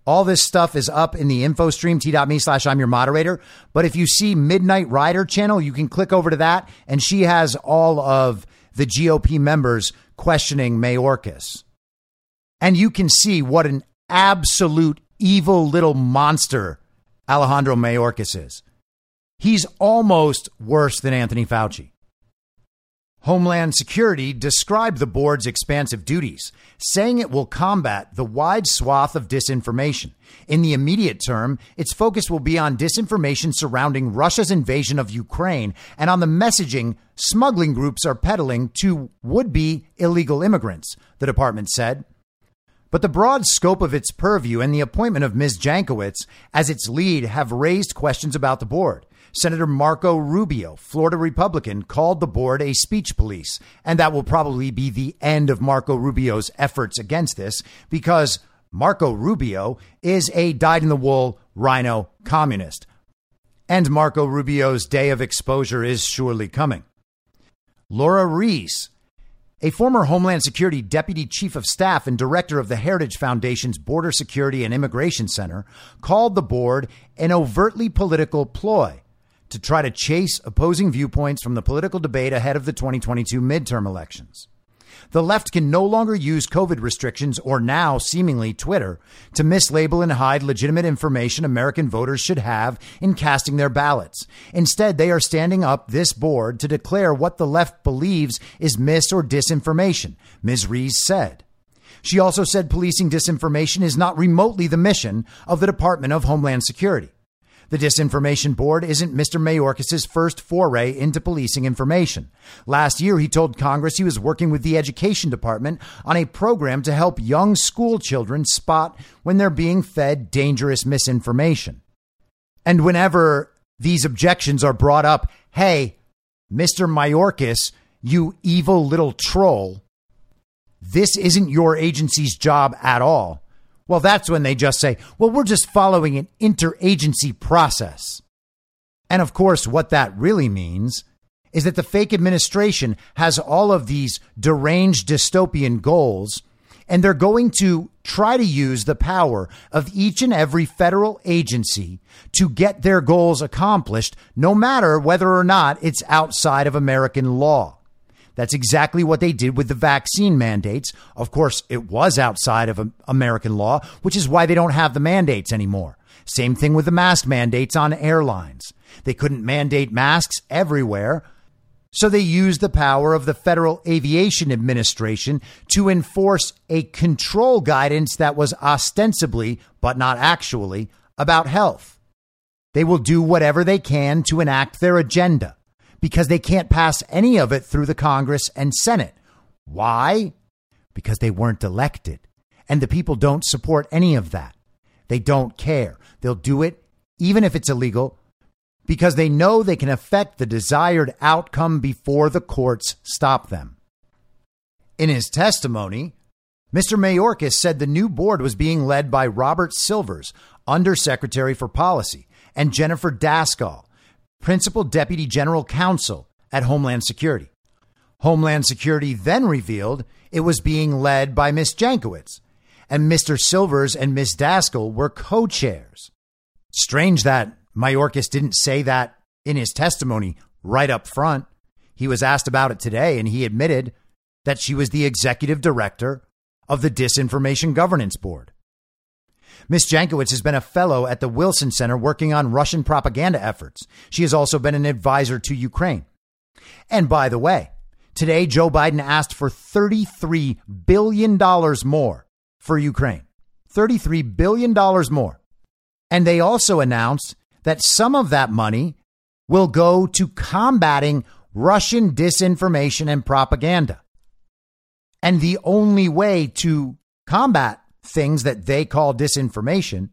All this stuff is up in the info stream, t.me slash I'm your moderator. But if you see Midnight Rider channel, you can click over to that. And she has all of the GOP members questioning Mayorkas. And you can see what an absolute evil little monster Alejandro Mayorkas is. He's almost worse than Anthony Fauci. Homeland Security described the board's expansive duties, saying it will combat the wide swath of disinformation. In the immediate term, its focus will be on disinformation surrounding Russia's invasion of Ukraine and on the messaging smuggling groups are peddling to would be illegal immigrants, the department said. But the broad scope of its purview and the appointment of Ms. Jankowicz as its lead have raised questions about the board. Senator Marco Rubio, Florida Republican, called the board a speech police. And that will probably be the end of Marco Rubio's efforts against this because Marco Rubio is a dyed in the wool rhino communist. And Marco Rubio's day of exposure is surely coming. Lora Ries, a former Homeland Security Deputy Chief of Staff and Director of the Heritage Foundation's Border Security and Immigration Center, called the board an overtly political ploy to try to chase opposing viewpoints from the political debate ahead of the 2022 midterm elections. The left can no longer use COVID restrictions or now seemingly Twitter to mislabel and hide legitimate information American voters should have in casting their ballots. Instead, they are standing up this board to declare what the left believes is mis or disinformation, Ms. Ries said. She also said policing disinformation is not remotely the mission of the Department of Homeland Security. The Disinformation Board isn't Mr. Mayorkas' first foray into policing information. Last year, he told Congress he was working with the Education Department on a program to help young school children spot when they're being fed dangerous misinformation. And whenever these objections are brought up, hey, Mr. Mayorkas, you evil little troll, this isn't your agency's job at all. Well, that's when they just say, well, we're just following an interagency process. And of course, what that really means is that the fake administration has all of these deranged dystopian goals, and they're going to try to use the power of each and every federal agency to get their goals accomplished, no matter whether or not it's outside of American law. That's exactly what they did with the vaccine mandates. Of course, it was outside of American law, which is why they don't have the mandates anymore. Same thing with the mask mandates on airlines. They couldn't mandate masks everywhere. So they used the power of the Federal Aviation Administration to enforce a control guidance that was ostensibly, but not actually, about health. They will do whatever they can to enact their agenda because they can't pass any of it through the Congress and Senate. Why? Because they weren't elected. And the people don't support any of that. They don't care. They'll do it even if it's illegal because they know they can affect the desired outcome before the courts stop them. In his testimony, Mr. Mayorkas said the new board was being led by Robert Silvers, Undersecretary for Policy, and Jennifer Daskal, Principal Deputy General Counsel at Homeland Security. Homeland Security then revealed it was being led by Ms. Jankowicz, and Mr. Silvers and Ms. Daskal were co chairs. Strange that Mayorkas didn't say that in his testimony right up front. He was asked about it today, and he admitted that she was the executive director of the Disinformation Governance Board. Ms. Jankowicz has been a fellow at the Wilson Center working on Russian propaganda efforts. She has also been an advisor to Ukraine. And by the way, today Joe Biden asked for $33 billion more for Ukraine. $33 billion more. And they also announced that some of that money will go to combating Russian disinformation and propaganda. And the only way to combat things that they call disinformation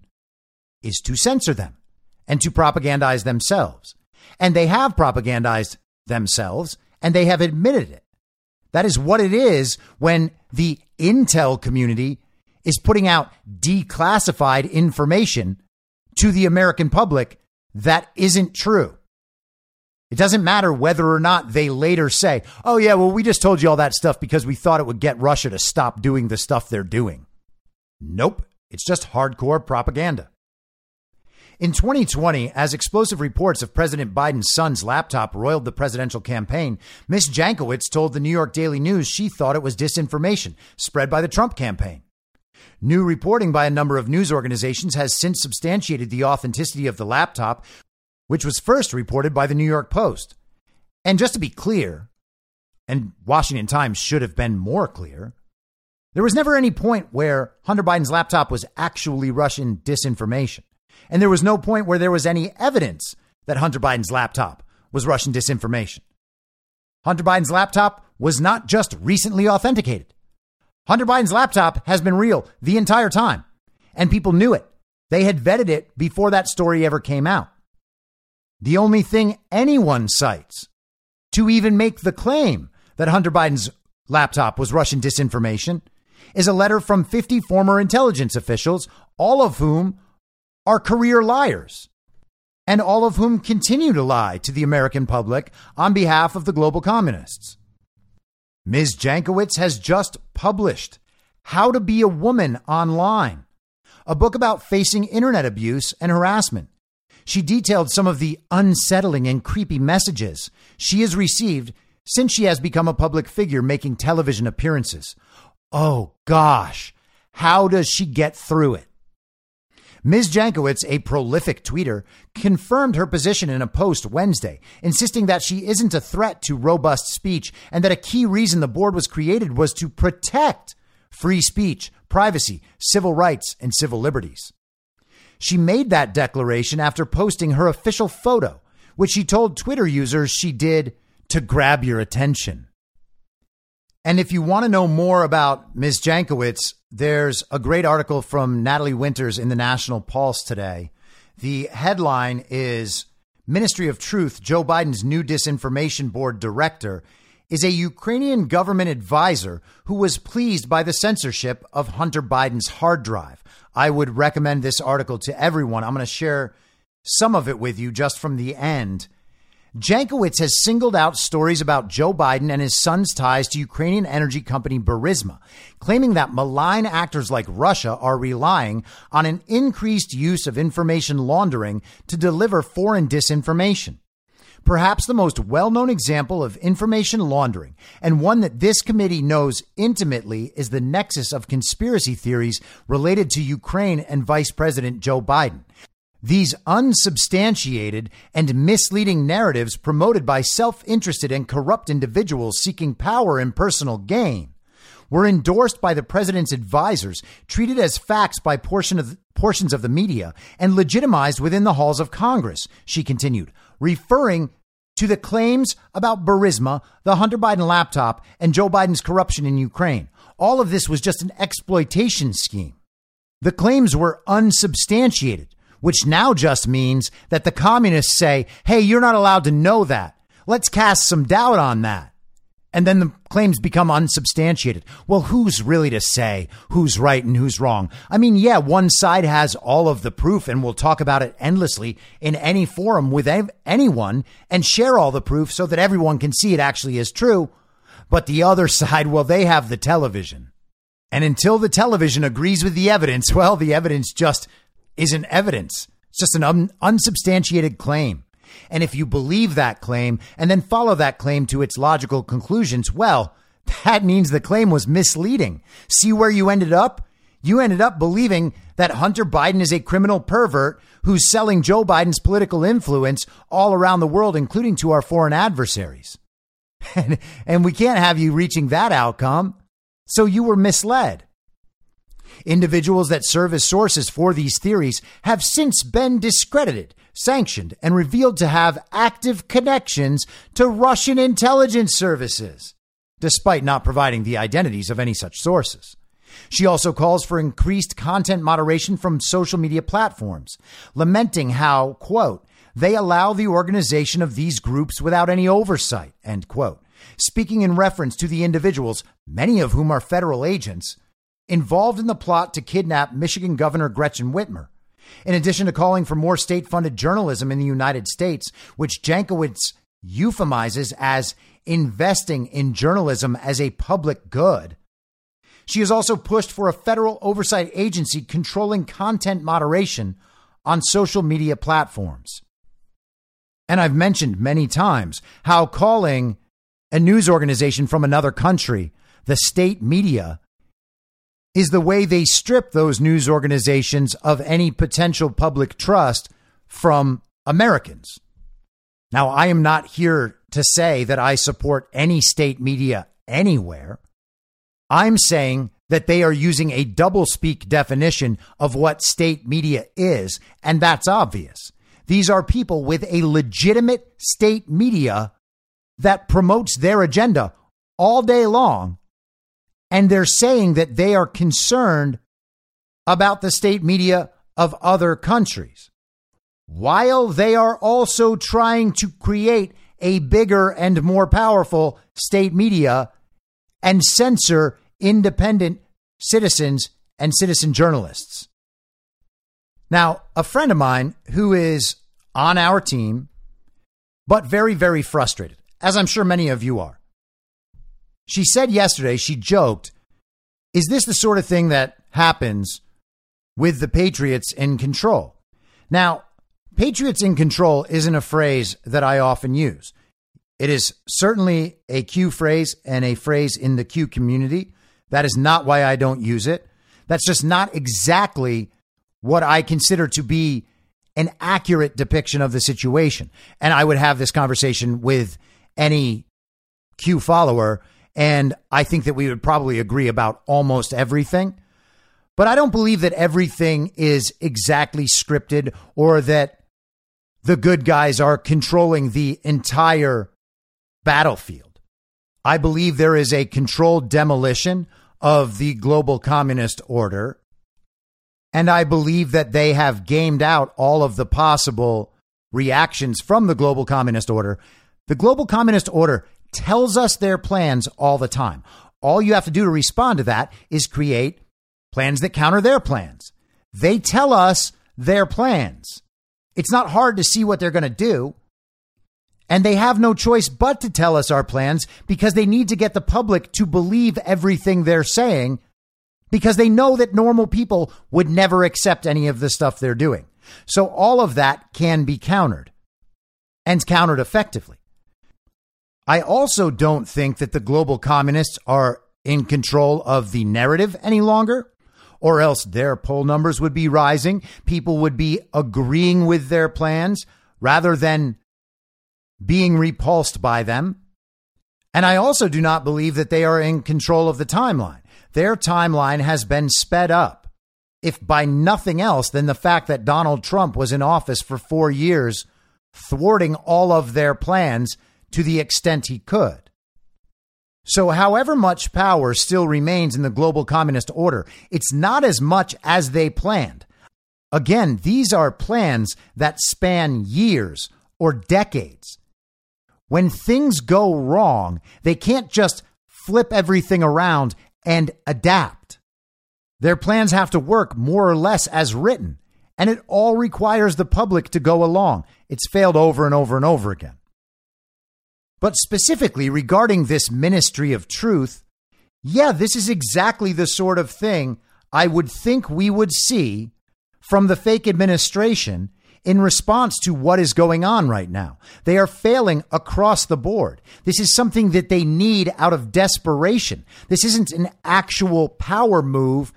is to censor them and to propagandize themselves. And they have propagandized themselves and they have admitted it. That is what it is when the intel community is putting out declassified information to the American public that isn't true. It doesn't matter whether or not they later say, oh, yeah, well, we just told you all that stuff because we thought it would get Russia to stop doing the stuff they're doing. Nope, it's just hardcore propaganda. In 2020, as explosive reports of President Biden's son's laptop roiled the presidential campaign, Ms. Jankowicz told the New York Daily News she thought it was disinformation spread by the Trump campaign. New reporting by a number of news organizations has since substantiated the authenticity of the laptop, which was first reported by the New York Post. And just to be clear, and Washington Times should have been more clear, there was never any point where Hunter Biden's laptop was actually Russian disinformation. And there was no point where there was any evidence that Hunter Biden's laptop was Russian disinformation. Hunter Biden's laptop was not just recently authenticated. Hunter Biden's laptop has been real the entire time, and people knew it. They had vetted it before that story ever came out. The only thing anyone cites to even make the claim that Hunter Biden's laptop was Russian disinformation is a letter from 50 former intelligence officials, all of whom are career liars, and all of whom continue to lie to the American public on behalf of the global communists. Ms. Jankowicz has just published How to Be a Woman Online, a book about facing internet abuse and harassment. She detailed some of the unsettling and creepy messages she has received since she has become a public figure making television appearances. Oh gosh, how does she get through it? Ms. Jankowicz, a prolific tweeter, confirmed her position in a post Wednesday, insisting that she isn't a threat to robust speech and that a key reason the board was created was to protect free speech, privacy, civil rights, and civil liberties. She made that declaration after posting her official photo, which she told Twitter users she did to grab your attention. And if you want to know more about Ms. Jankowicz, there's a great article from Natalie Winters in the National Pulse today. The headline is Ministry of Truth, Joe Biden's new disinformation board director, is a Ukrainian government advisor who was pleased by the censorship of Hunter Biden's hard drive. I would recommend this article to everyone. I'm going to share some of it with you just from the end. Jankowicz has singled out stories about Joe Biden and his son's ties to Ukrainian energy company Burisma, claiming that malign actors like Russia are relying on an increased use of information laundering to deliver foreign disinformation. Perhaps the most well known example of information laundering, and one that this committee knows intimately, is the nexus of conspiracy theories related to Ukraine and Vice President Joe Biden. These unsubstantiated and misleading narratives promoted by self interested and corrupt individuals seeking power and personal gain were endorsed by the president's advisors, treated as facts by portion of, portions of the media and legitimized within the halls of Congress, she continued, referring to the claims about Burisma, the Hunter Biden laptop, and Joe Biden's corruption in Ukraine. All of this was just an exploitation scheme. The claims were unsubstantiated, which now just means that the communists say, hey, you're not allowed to know that. Let's cast some doubt on that. And then the claims become unsubstantiated. Well, who's really to say who's right and who's wrong? I mean, yeah, one side has all of the proof and we'll talk about it endlessly in any forum with anyone and share all the proof so that everyone can see it actually is true. But the other <laughs> side, well, they have the television. And until the television agrees with the evidence, <laughs> well, the evidence just isn't evidence. It's just an un- unsubstantiated claim. And if you believe that claim and then follow that claim to its logical conclusions, well, <laughs> that means the claim was misleading. See where you ended up? You ended up believing that Hunter Biden is a criminal pervert who's selling Joe Biden's political influence all around the world, including to our foreign adversaries. <laughs> And, and we can't have you reaching that outcome. So you were misled. Individuals that serve as sources for these theories have since been discredited sanctioned, and revealed to have active connections to Russian intelligence services, despite not providing the identities of any such sources. She also calls for increased content moderation from social media platforms, lamenting how, quote, they allow the organization of these groups without any oversight, end quote. Speaking in reference to the individuals, many of whom are federal agents, involved in the plot to kidnap Michigan Governor Gretchen Whitmer, in addition to calling for more state funded journalism in the United States, which Jankowicz euphemizes as investing in journalism as a public good. She has also pushed for a federal oversight agency controlling content moderation on social media platforms. And I've mentioned many times how calling a news organization from another country the state media is the way they strip those news organizations of any potential public trust from Americans. Now, I am not here to say that I support any state media anywhere. I'm saying that they are using a doublespeak definition of what state media is, and that's obvious. These are people with a legitimate state media that promotes their agenda all day long and they're saying that they are concerned about the state media of other countries, while they are also trying to create a bigger and more powerful state media and censor independent citizens and citizen journalists. Now, a friend of mine who is on our team, but very, very frustrated, as I'm sure many of you are, she said yesterday, she joked, is this the sort of thing that happens with the Patriots in control? Now, Patriots in control isn't a phrase that I often use. It is certainly a Q phrase and a phrase in the Q community. That is not why I don't use it. That's just not exactly what I consider to be an accurate depiction of the situation. And I would have this conversation with any Q follower and I think that we would probably agree about almost everything. But I don't believe that everything is exactly scripted or that the good guys are controlling the entire battlefield. I believe there is a controlled demolition of the global communist order. And I believe that they have gamed out all of the possible reactions from the global communist order. The global communist order tells us their plans all the time. All you have to do to respond to that is create plans that counter their plans. They tell us their plans. It's not hard to see what they're going to do. And they have no choice but to tell us our plans because they need to get the public to believe everything they're saying because they know that normal people would never accept any of the stuff they're doing. So all of that can be countered and countered effectively. I also don't think that the global communists are in control of the narrative any longer, or else their poll numbers would be rising. People would be agreeing with their plans rather than being repulsed by them. And I also do not believe that they are in control of the timeline. Their timeline has been sped up. if by nothing else than the fact that Donald Trump was in office for four years, thwarting all of their plans to the extent he could. So, however much power still remains in the global communist order, it's not as much as they planned. Again, these are plans that span years or decades. When things go wrong, they can't just flip everything around and adapt. Their plans have to work more or less as written, and it all requires the public to go along. It's failed over and over and over again. But specifically regarding this ministry of truth, yeah, this is exactly the sort of thing I would think we would see from the fake administration in response to what is going on right now. They are failing across the board. This is something that they need out of desperation. This isn't an actual power move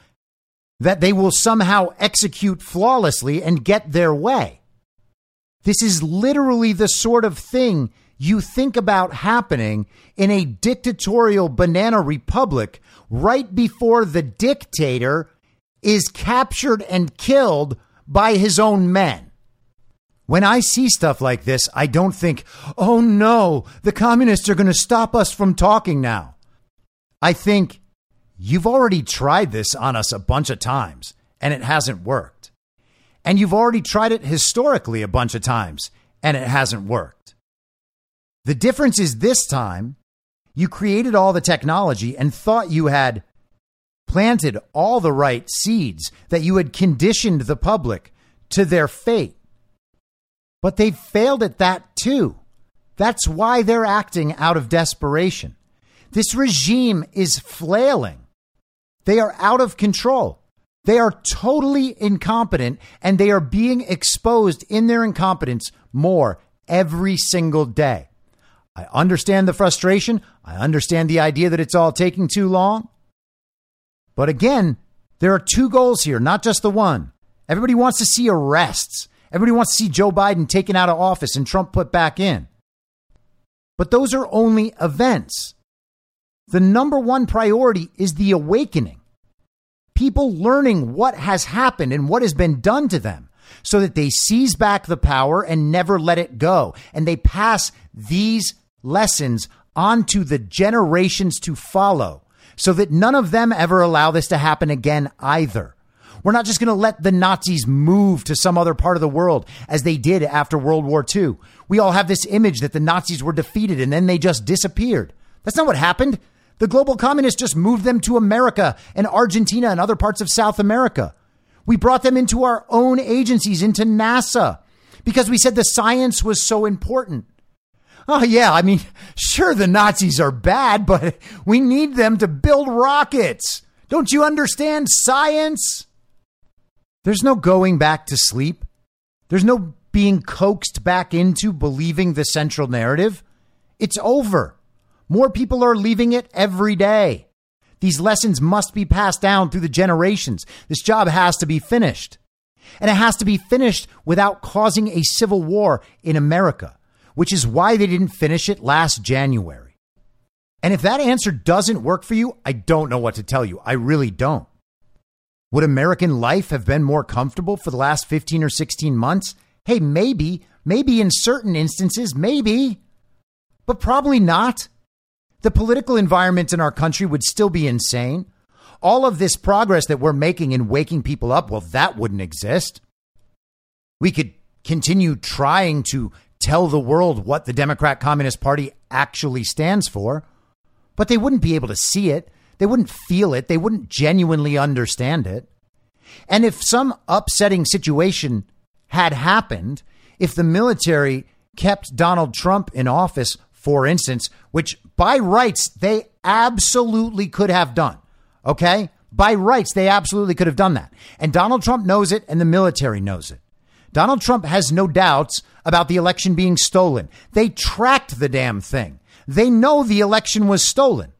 that they will somehow execute flawlessly and get their way. This is literally the sort of thing you think about happening in a dictatorial banana republic right before the dictator is captured and killed by his own men. When I see stuff like this, I don't think, oh no, the communists are going to stop us from talking now. I think, you've already tried this on us a bunch of times and it hasn't worked. And you've already tried it historically a bunch of times and it hasn't worked. The difference is this time you created all the technology and thought you had planted all the right seeds, that you had conditioned the public to their fate. But they failed at that too. That's why they're acting out of desperation. This regime is flailing. They are out of control. They are totally incompetent and they are being exposed in their incompetence more every single day. I understand the frustration. I understand the idea that it's all taking too long. But again, there are two goals here, not just the one. Everybody wants to see arrests. Everybody wants to see Joe Biden taken out of office and Trump put back in. But those are only events. The number one priority is the awakening. People learning what has happened and what has been done to them so that they seize back the power and never let it go. And they pass these lessons onto the generations to follow so that none of them ever allow this to happen again either. We're not just going to let the Nazis move to some other part of the world as they did after World War II. We all have this image that the Nazis were defeated and then they just disappeared. That's not what happened. The global communists just moved them to America and Argentina and other parts of South America. We brought them into our own agencies, into NASA, because we said the science was so important. Oh, yeah. I mean, sure, the Nazis are bad, but we need them to build rockets. Don't you understand science? There's no going back to sleep. There's no being coaxed back into believing the central narrative. It's over. More people are leaving it every day. These lessons must be passed down through the generations. This job has to be finished. And it has to be finished without causing a civil war in America which is why they didn't finish it last January. And if that answer doesn't work for you, I don't know what to tell you. I really don't. Would American life have been more comfortable for the last 15 or 16 months? Hey, maybe, maybe in certain instances, maybe, but probably not. The political environment in our country would still be insane. All of this progress that we're making in waking people up, well, that wouldn't exist. We could continue trying to tell the world what the Democrat Communist Party actually stands for, but they wouldn't be able to see it. They wouldn't feel it. They wouldn't genuinely understand it. And if some upsetting situation had happened, if the military kept Donald Trump in office, for instance, which by rights they absolutely could have done, okay? By rights, they absolutely could have done that. And Donald Trump knows it, and the military knows it. Donald Trump has no doubts about the election being stolen. They tracked the damn thing. They know the election was stolen.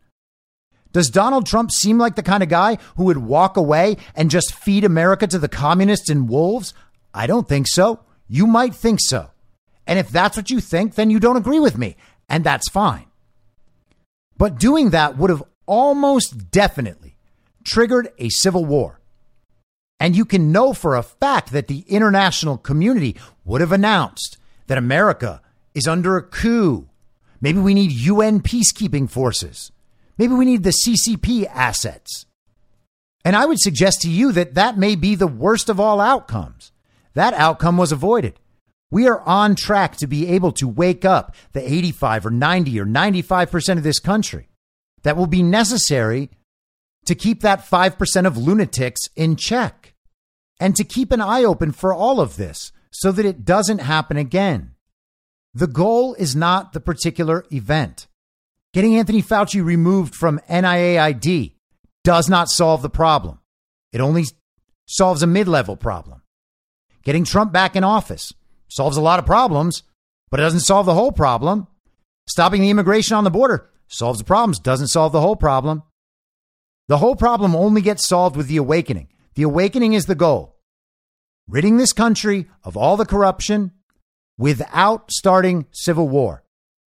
Does Donald Trump seem like the kind of guy who would walk away and just feed America to the communists and wolves? I don't think so. You might think so. And if that's what you think, then you don't agree with me. And that's fine. But doing that would have almost definitely triggered a civil war. And you can know for a fact that the international community would have announced that America is under a coup. Maybe we need UN peacekeeping forces. Maybe we need the CCP assets. And I would suggest to you that that may be the worst of all outcomes. That outcome was avoided. We are on track to be able to wake up the 85 or 90 or 95% of this country that will be necessary to keep that 5% of lunatics in check and to keep an eye open for all of this so that it doesn't happen again. The goal is not the particular event. Getting Anthony Fauci removed from NIAID does not solve the problem. It only solves a mid level problem. Getting Trump back in office solves a lot of problems, but it doesn't solve the whole problem. Stopping the immigration on the border solves the problems, doesn't solve the whole problem. The whole problem only gets solved with the awakening. The awakening is the goal. Ridding this country of all the corruption without starting civil war.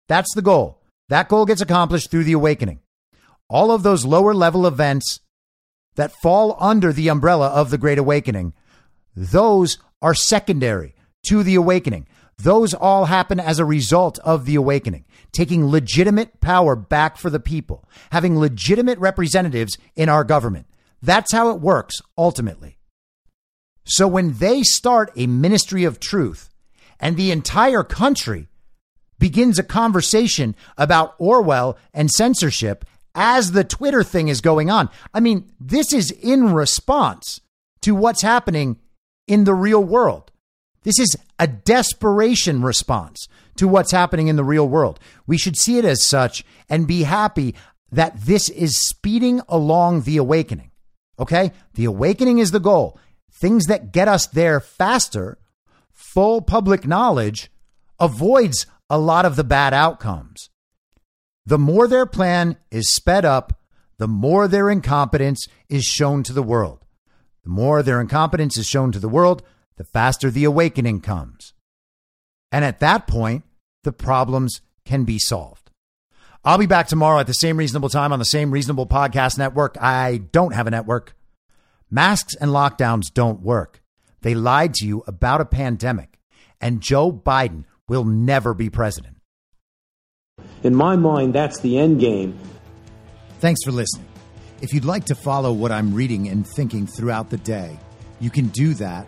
That's the goal. That goal gets accomplished through the awakening. All of those lower level events that fall under the umbrella of the Great Awakening, those are secondary to the awakening. Those all happen as a result of the awakening, taking legitimate power back for the people, having legitimate representatives in our government. That's how it works ultimately. So when they start a ministry of truth and the entire country begins a conversation about Orwell and censorship as the Twitter thing is going on, I mean, this is in response to what's happening in the real world. This is a desperation response to what's happening in the real world. We should see it as such and be happy that this is speeding along the awakening. Okay? The awakening is the goal. Things that get us there faster, full public knowledge avoids a lot of the bad outcomes. The more their plan is sped up, the more their incompetence is shown to the world. The more their incompetence is shown to the world, the faster the awakening comes. And at that point, the problems can be solved. I'll be back tomorrow at the same reasonable time on the same reasonable podcast network. I don't have a network. Masks and lockdowns don't work. They lied to you about a pandemic, and Joe Biden will never be president. In my mind, that's the end game. Thanks for listening. If you'd like to follow what I'm reading and thinking throughout the day, you can do that